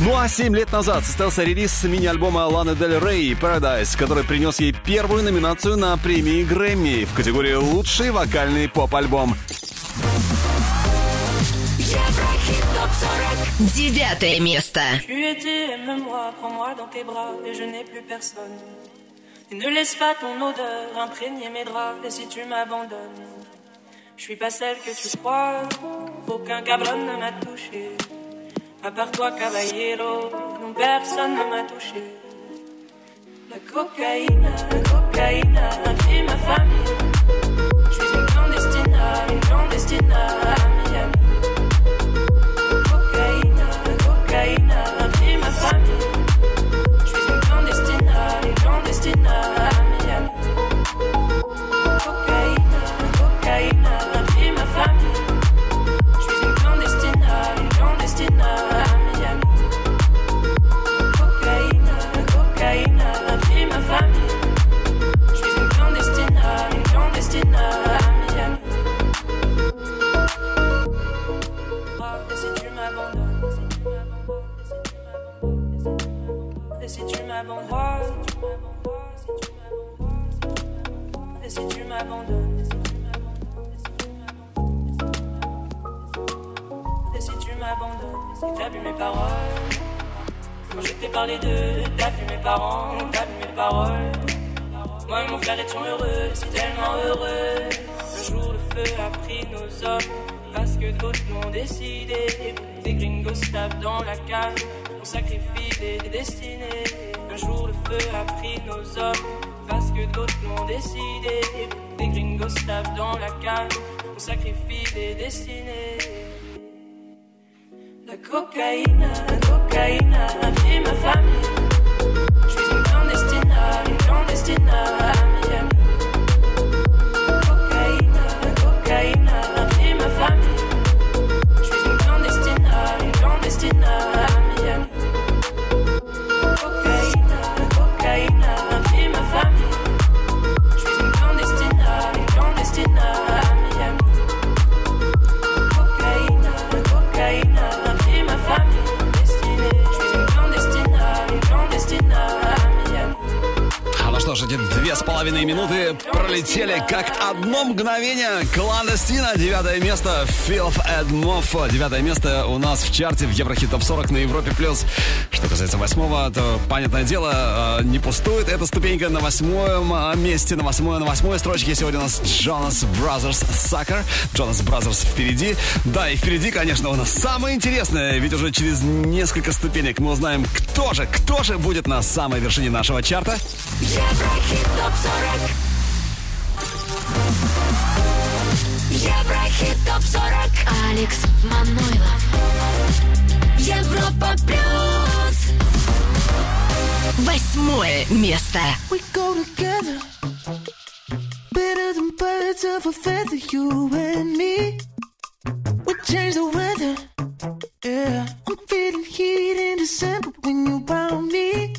Ну а 7 лет назад состоялся релиз мини-альбома Ланы Дель Рей Paradise, который принес ей первую номинацию на премии Грэмми в категории «Лучший вокальный поп-альбом». Еврохит топ 40. Девятое место. Et ne laisse pas ton odeur imprégner mes draps et si tu m'abandonnes, je suis pas celle que tu crois. Aucun cabron ne m'a touché. À part toi, caballero, non personne ne m'a touché. La cocaïne, la cocaïne a ma famille. Je suis une clandestine, une clandestine et si tu m'abandonnes, et si m'abandonnes, t'as vu mes paroles, quand je t'ai parlé d'eux, t'as vu mes parents, t'as vu mes paroles. Moi et mon frère étions heureux, si tellement heureux. Un jour le feu a pris nos hommes, parce que d'autres l'ont décidé. Des gringos tapent dans la cave, on sacrifie des destinées. Un jour le feu a pris nos hommes, parce que d'autres l'ont décidé. Des gringos tapent dans la cave, on sacrifie des destinées. La cocaïne, la cocaïne a ma famille. Je suis une clandestine, une clandestine à Две с половиной минуты пролетели как одно мгновение. Кландестина, девятое место. Филф Эдмоф, девятое место у нас в чарте в Еврохит Топ 40 на Европе+. плюс. Что касается восьмого, то, понятное дело, э, не пустует эта ступенька на восьмом э, месте, на восьмой, на восьмой строчке. Сегодня у нас Jonas Brothers Sucker. Jonas Brothers впереди. Да, и впереди, конечно, у нас самое интересное, ведь уже через несколько ступенек мы узнаем, кто же, кто же будет на самой вершине нашего чарта. Еврохит топ 40 Еврохит топ 40 Алекс Манойлов. Европа плюс Восьмое место. We go together better than birds of a feather, you and me. We change the weather. Yeah, I'm feeling heat in December when you found me.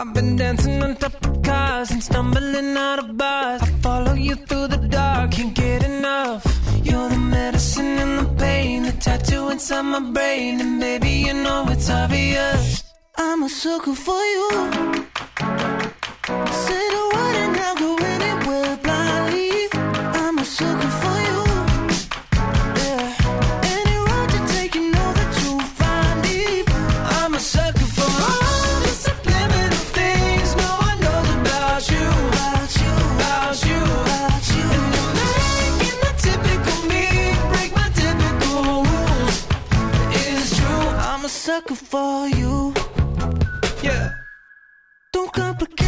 I've been dancing on top of cars and stumbling out of bars. I follow you through the dark, can't get enough. You're the medicine and the pain, the tattoo inside my brain, and baby you know it's obvious. I'm a sucker for you. Say the word and I'll go sucker for you. yeah, Don't complicate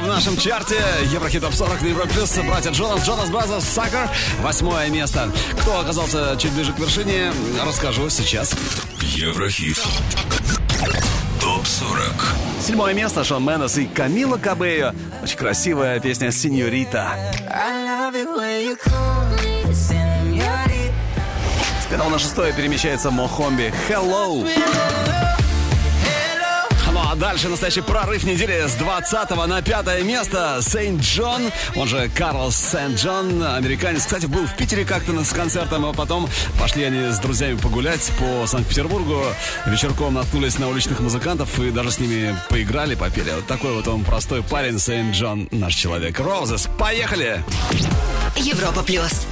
В нашем чарте. Еврохит Топ 40 на Европе Плюс. Братья Джонас, Jonas Brothers, Sucker. Восьмое место. Кто оказался чуть ближе к вершине, расскажу сейчас. Еврохит. Топ 40. Седьмое место Шон Мендес и Камила Кабео. Очень красивая песня «Señorita». С на шестое перемещается Мохомби «Hello». Дальше настоящий прорыв недели с 20 на пятое место. Сейнт Джон, он же Карлос Сент-Джон, американец. Кстати, был в Питере как-то с концертом, а потом пошли они с друзьями погулять по Санкт-Петербургу. Вечерком наткнулись на уличных музыкантов и даже с ними поиграли, попели. Вот такой вот он простой парень, Сейнт Джон, наш человек. Roses, поехали! Европа плюс.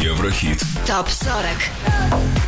Еврохит. Топ 40.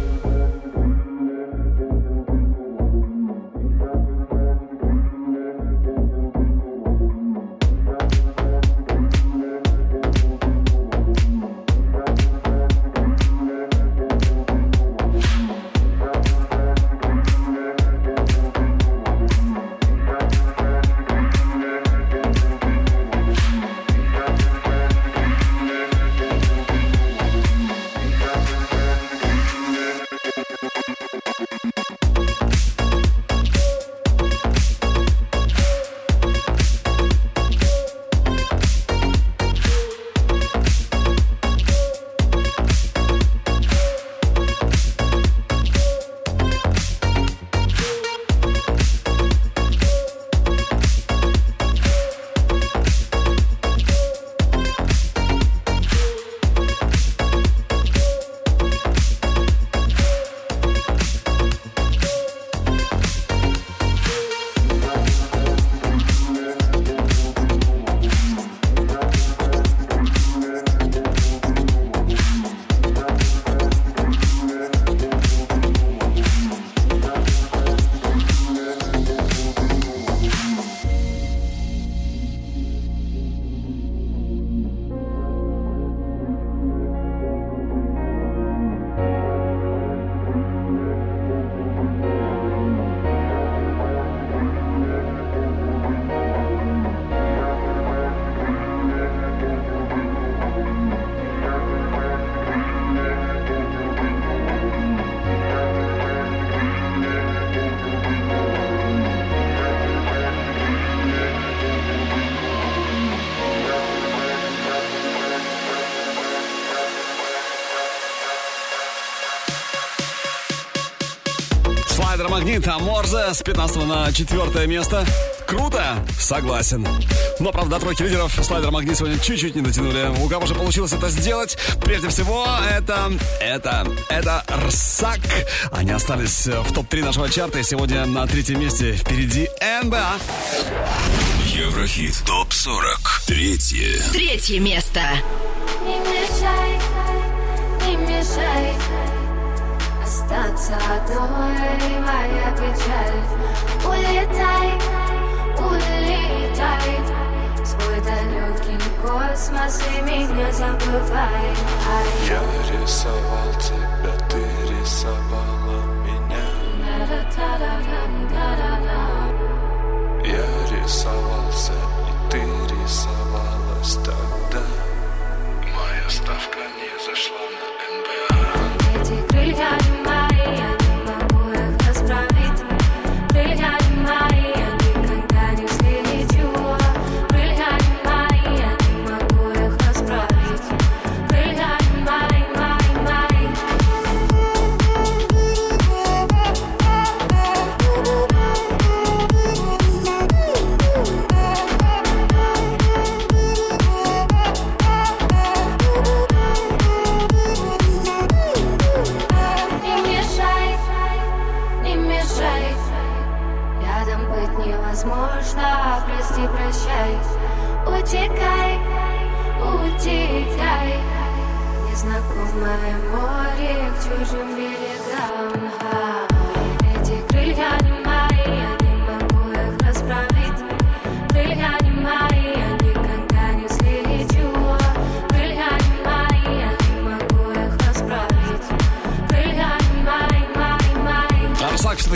Магнит, а Морзе с 15 на 4 место. Круто? Согласен. Но, правда, тройки лидеров слайдер Магнит сегодня чуть-чуть не дотянули. У кого же получилось это сделать? Прежде всего, это, это, это Рсак. Они остались в топ-3 нашего чарта и сегодня на третьем месте. Впереди НБА. Еврохит ТОП-40. Третье. Третье место. Не мешай, не мешай Остаться одной моя печаль Улетай, улетай Свой далекий космос и меня забывай Ай. Я рисовал тебя, ты рисовала меня. Я рисовался, и ты рисовалась тогда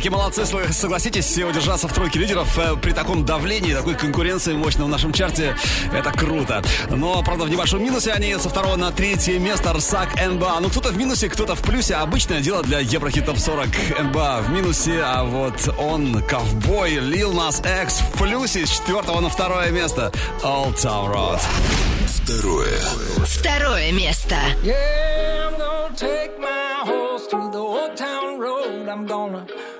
все-таки молодцы, согласитесь, удержаться в тройке лидеров э, при таком давлении, такой конкуренции мощной в нашем чарте, это круто. Но, правда, в небольшом минусе они со второго на третье место Арсак НБА. Ну, кто-то в минусе, кто-то в плюсе. Обычное дело для Еврохит Топ 40 НБА в минусе, а вот он, ковбой, Лил Нас Экс в плюсе с четвертого на второе место. Old Town Road. Второе. Второе место. Yeah, I'm gonna take my horse to the old town road. I'm gonna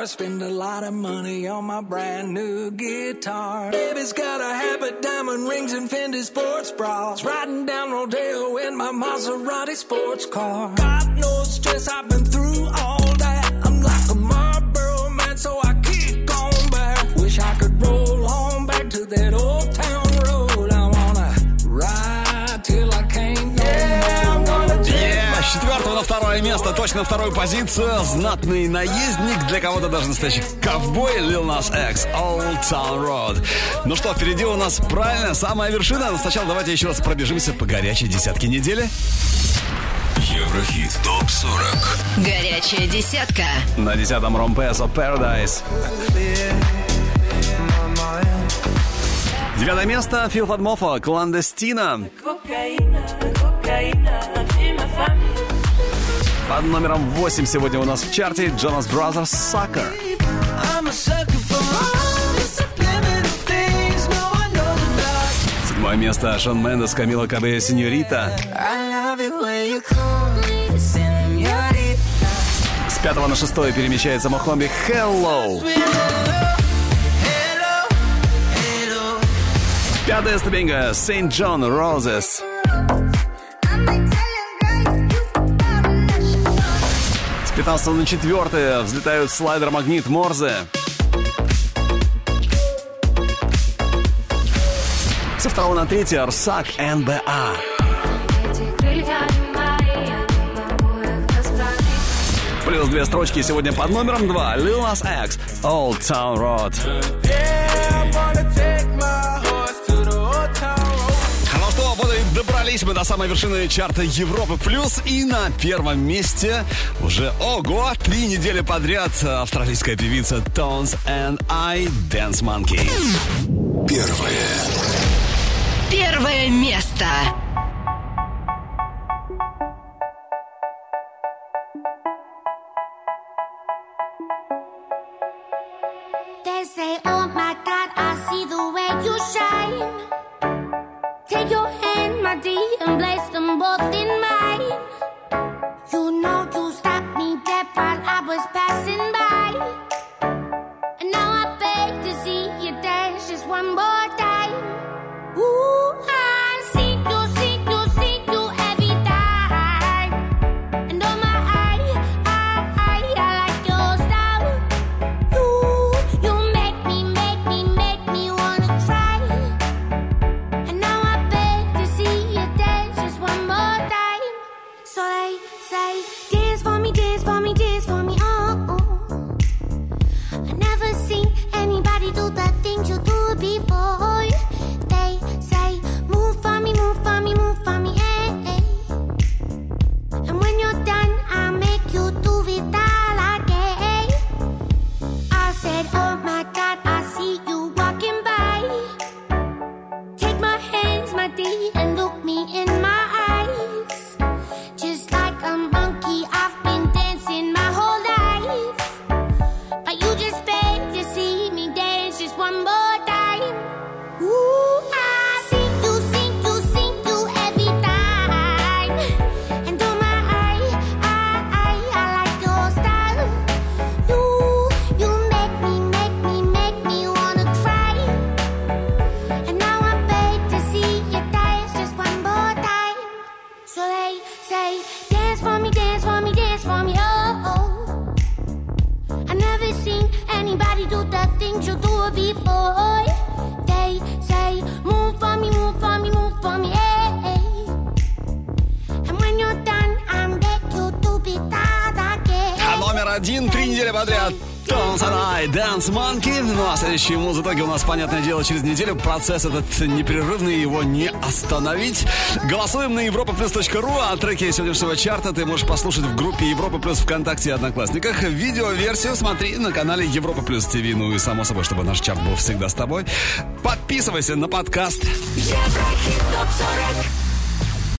I spend a lot of money on my brand new guitar. Baby's got a habit, diamond rings, and Fendi sports bras. Riding down Rodeo in my Maserati sports car. God knows stress, I've been through all that. I'm like a Marlboro man, so I kick on back. Wish I could roll on back to that old time. четвертого на второе место, точно на вторую позицию. Знатный наездник, для кого-то даже настоящий ковбой Lil Nas X, Old Town Road. Ну что, впереди у нас, правильно, самая вершина. Но сначала давайте еще раз пробежимся по горячей десятке недели. Еврохит ТОП-40 Горячая десятка На десятом Ромпесо Paradise Девятое место Фил Фадмофа «Кландестина». Кокаина, кокаина, под номером 8 сегодня у нас в чарте Jonas Brothers Sucker. Седьмое место Шон Мендес, Камила Кабея, Сеньорита. С пятого на шестое перемещается Мохомби Hello. Пятая ступенька Saint John Roses. 15 на 4 взлетают слайдер магнит Морзе. Со второго на третий Арсак НБА. Плюс две строчки сегодня под номером 2 Lil Nas X Old Town Road. добрались мы до самой вершины чарта Европы Плюс и на первом месте уже, ого, три недели подряд э, австралийская певица Tones and I Dance Monkey. Первое. Первое место. Ну а следующий ему в итоге у нас, понятное дело, через неделю процесс этот непрерывный, его не остановить. Голосуем на europaplus.ru, а треки сегодняшнего чарта ты можешь послушать в группе Европа Плюс ВКонтакте и Одноклассниках. Видеоверсию смотри на канале Европа Плюс ТВ. Ну и само собой, чтобы наш чарт был всегда с тобой. Подписывайся на подкаст. Еврохит топ 40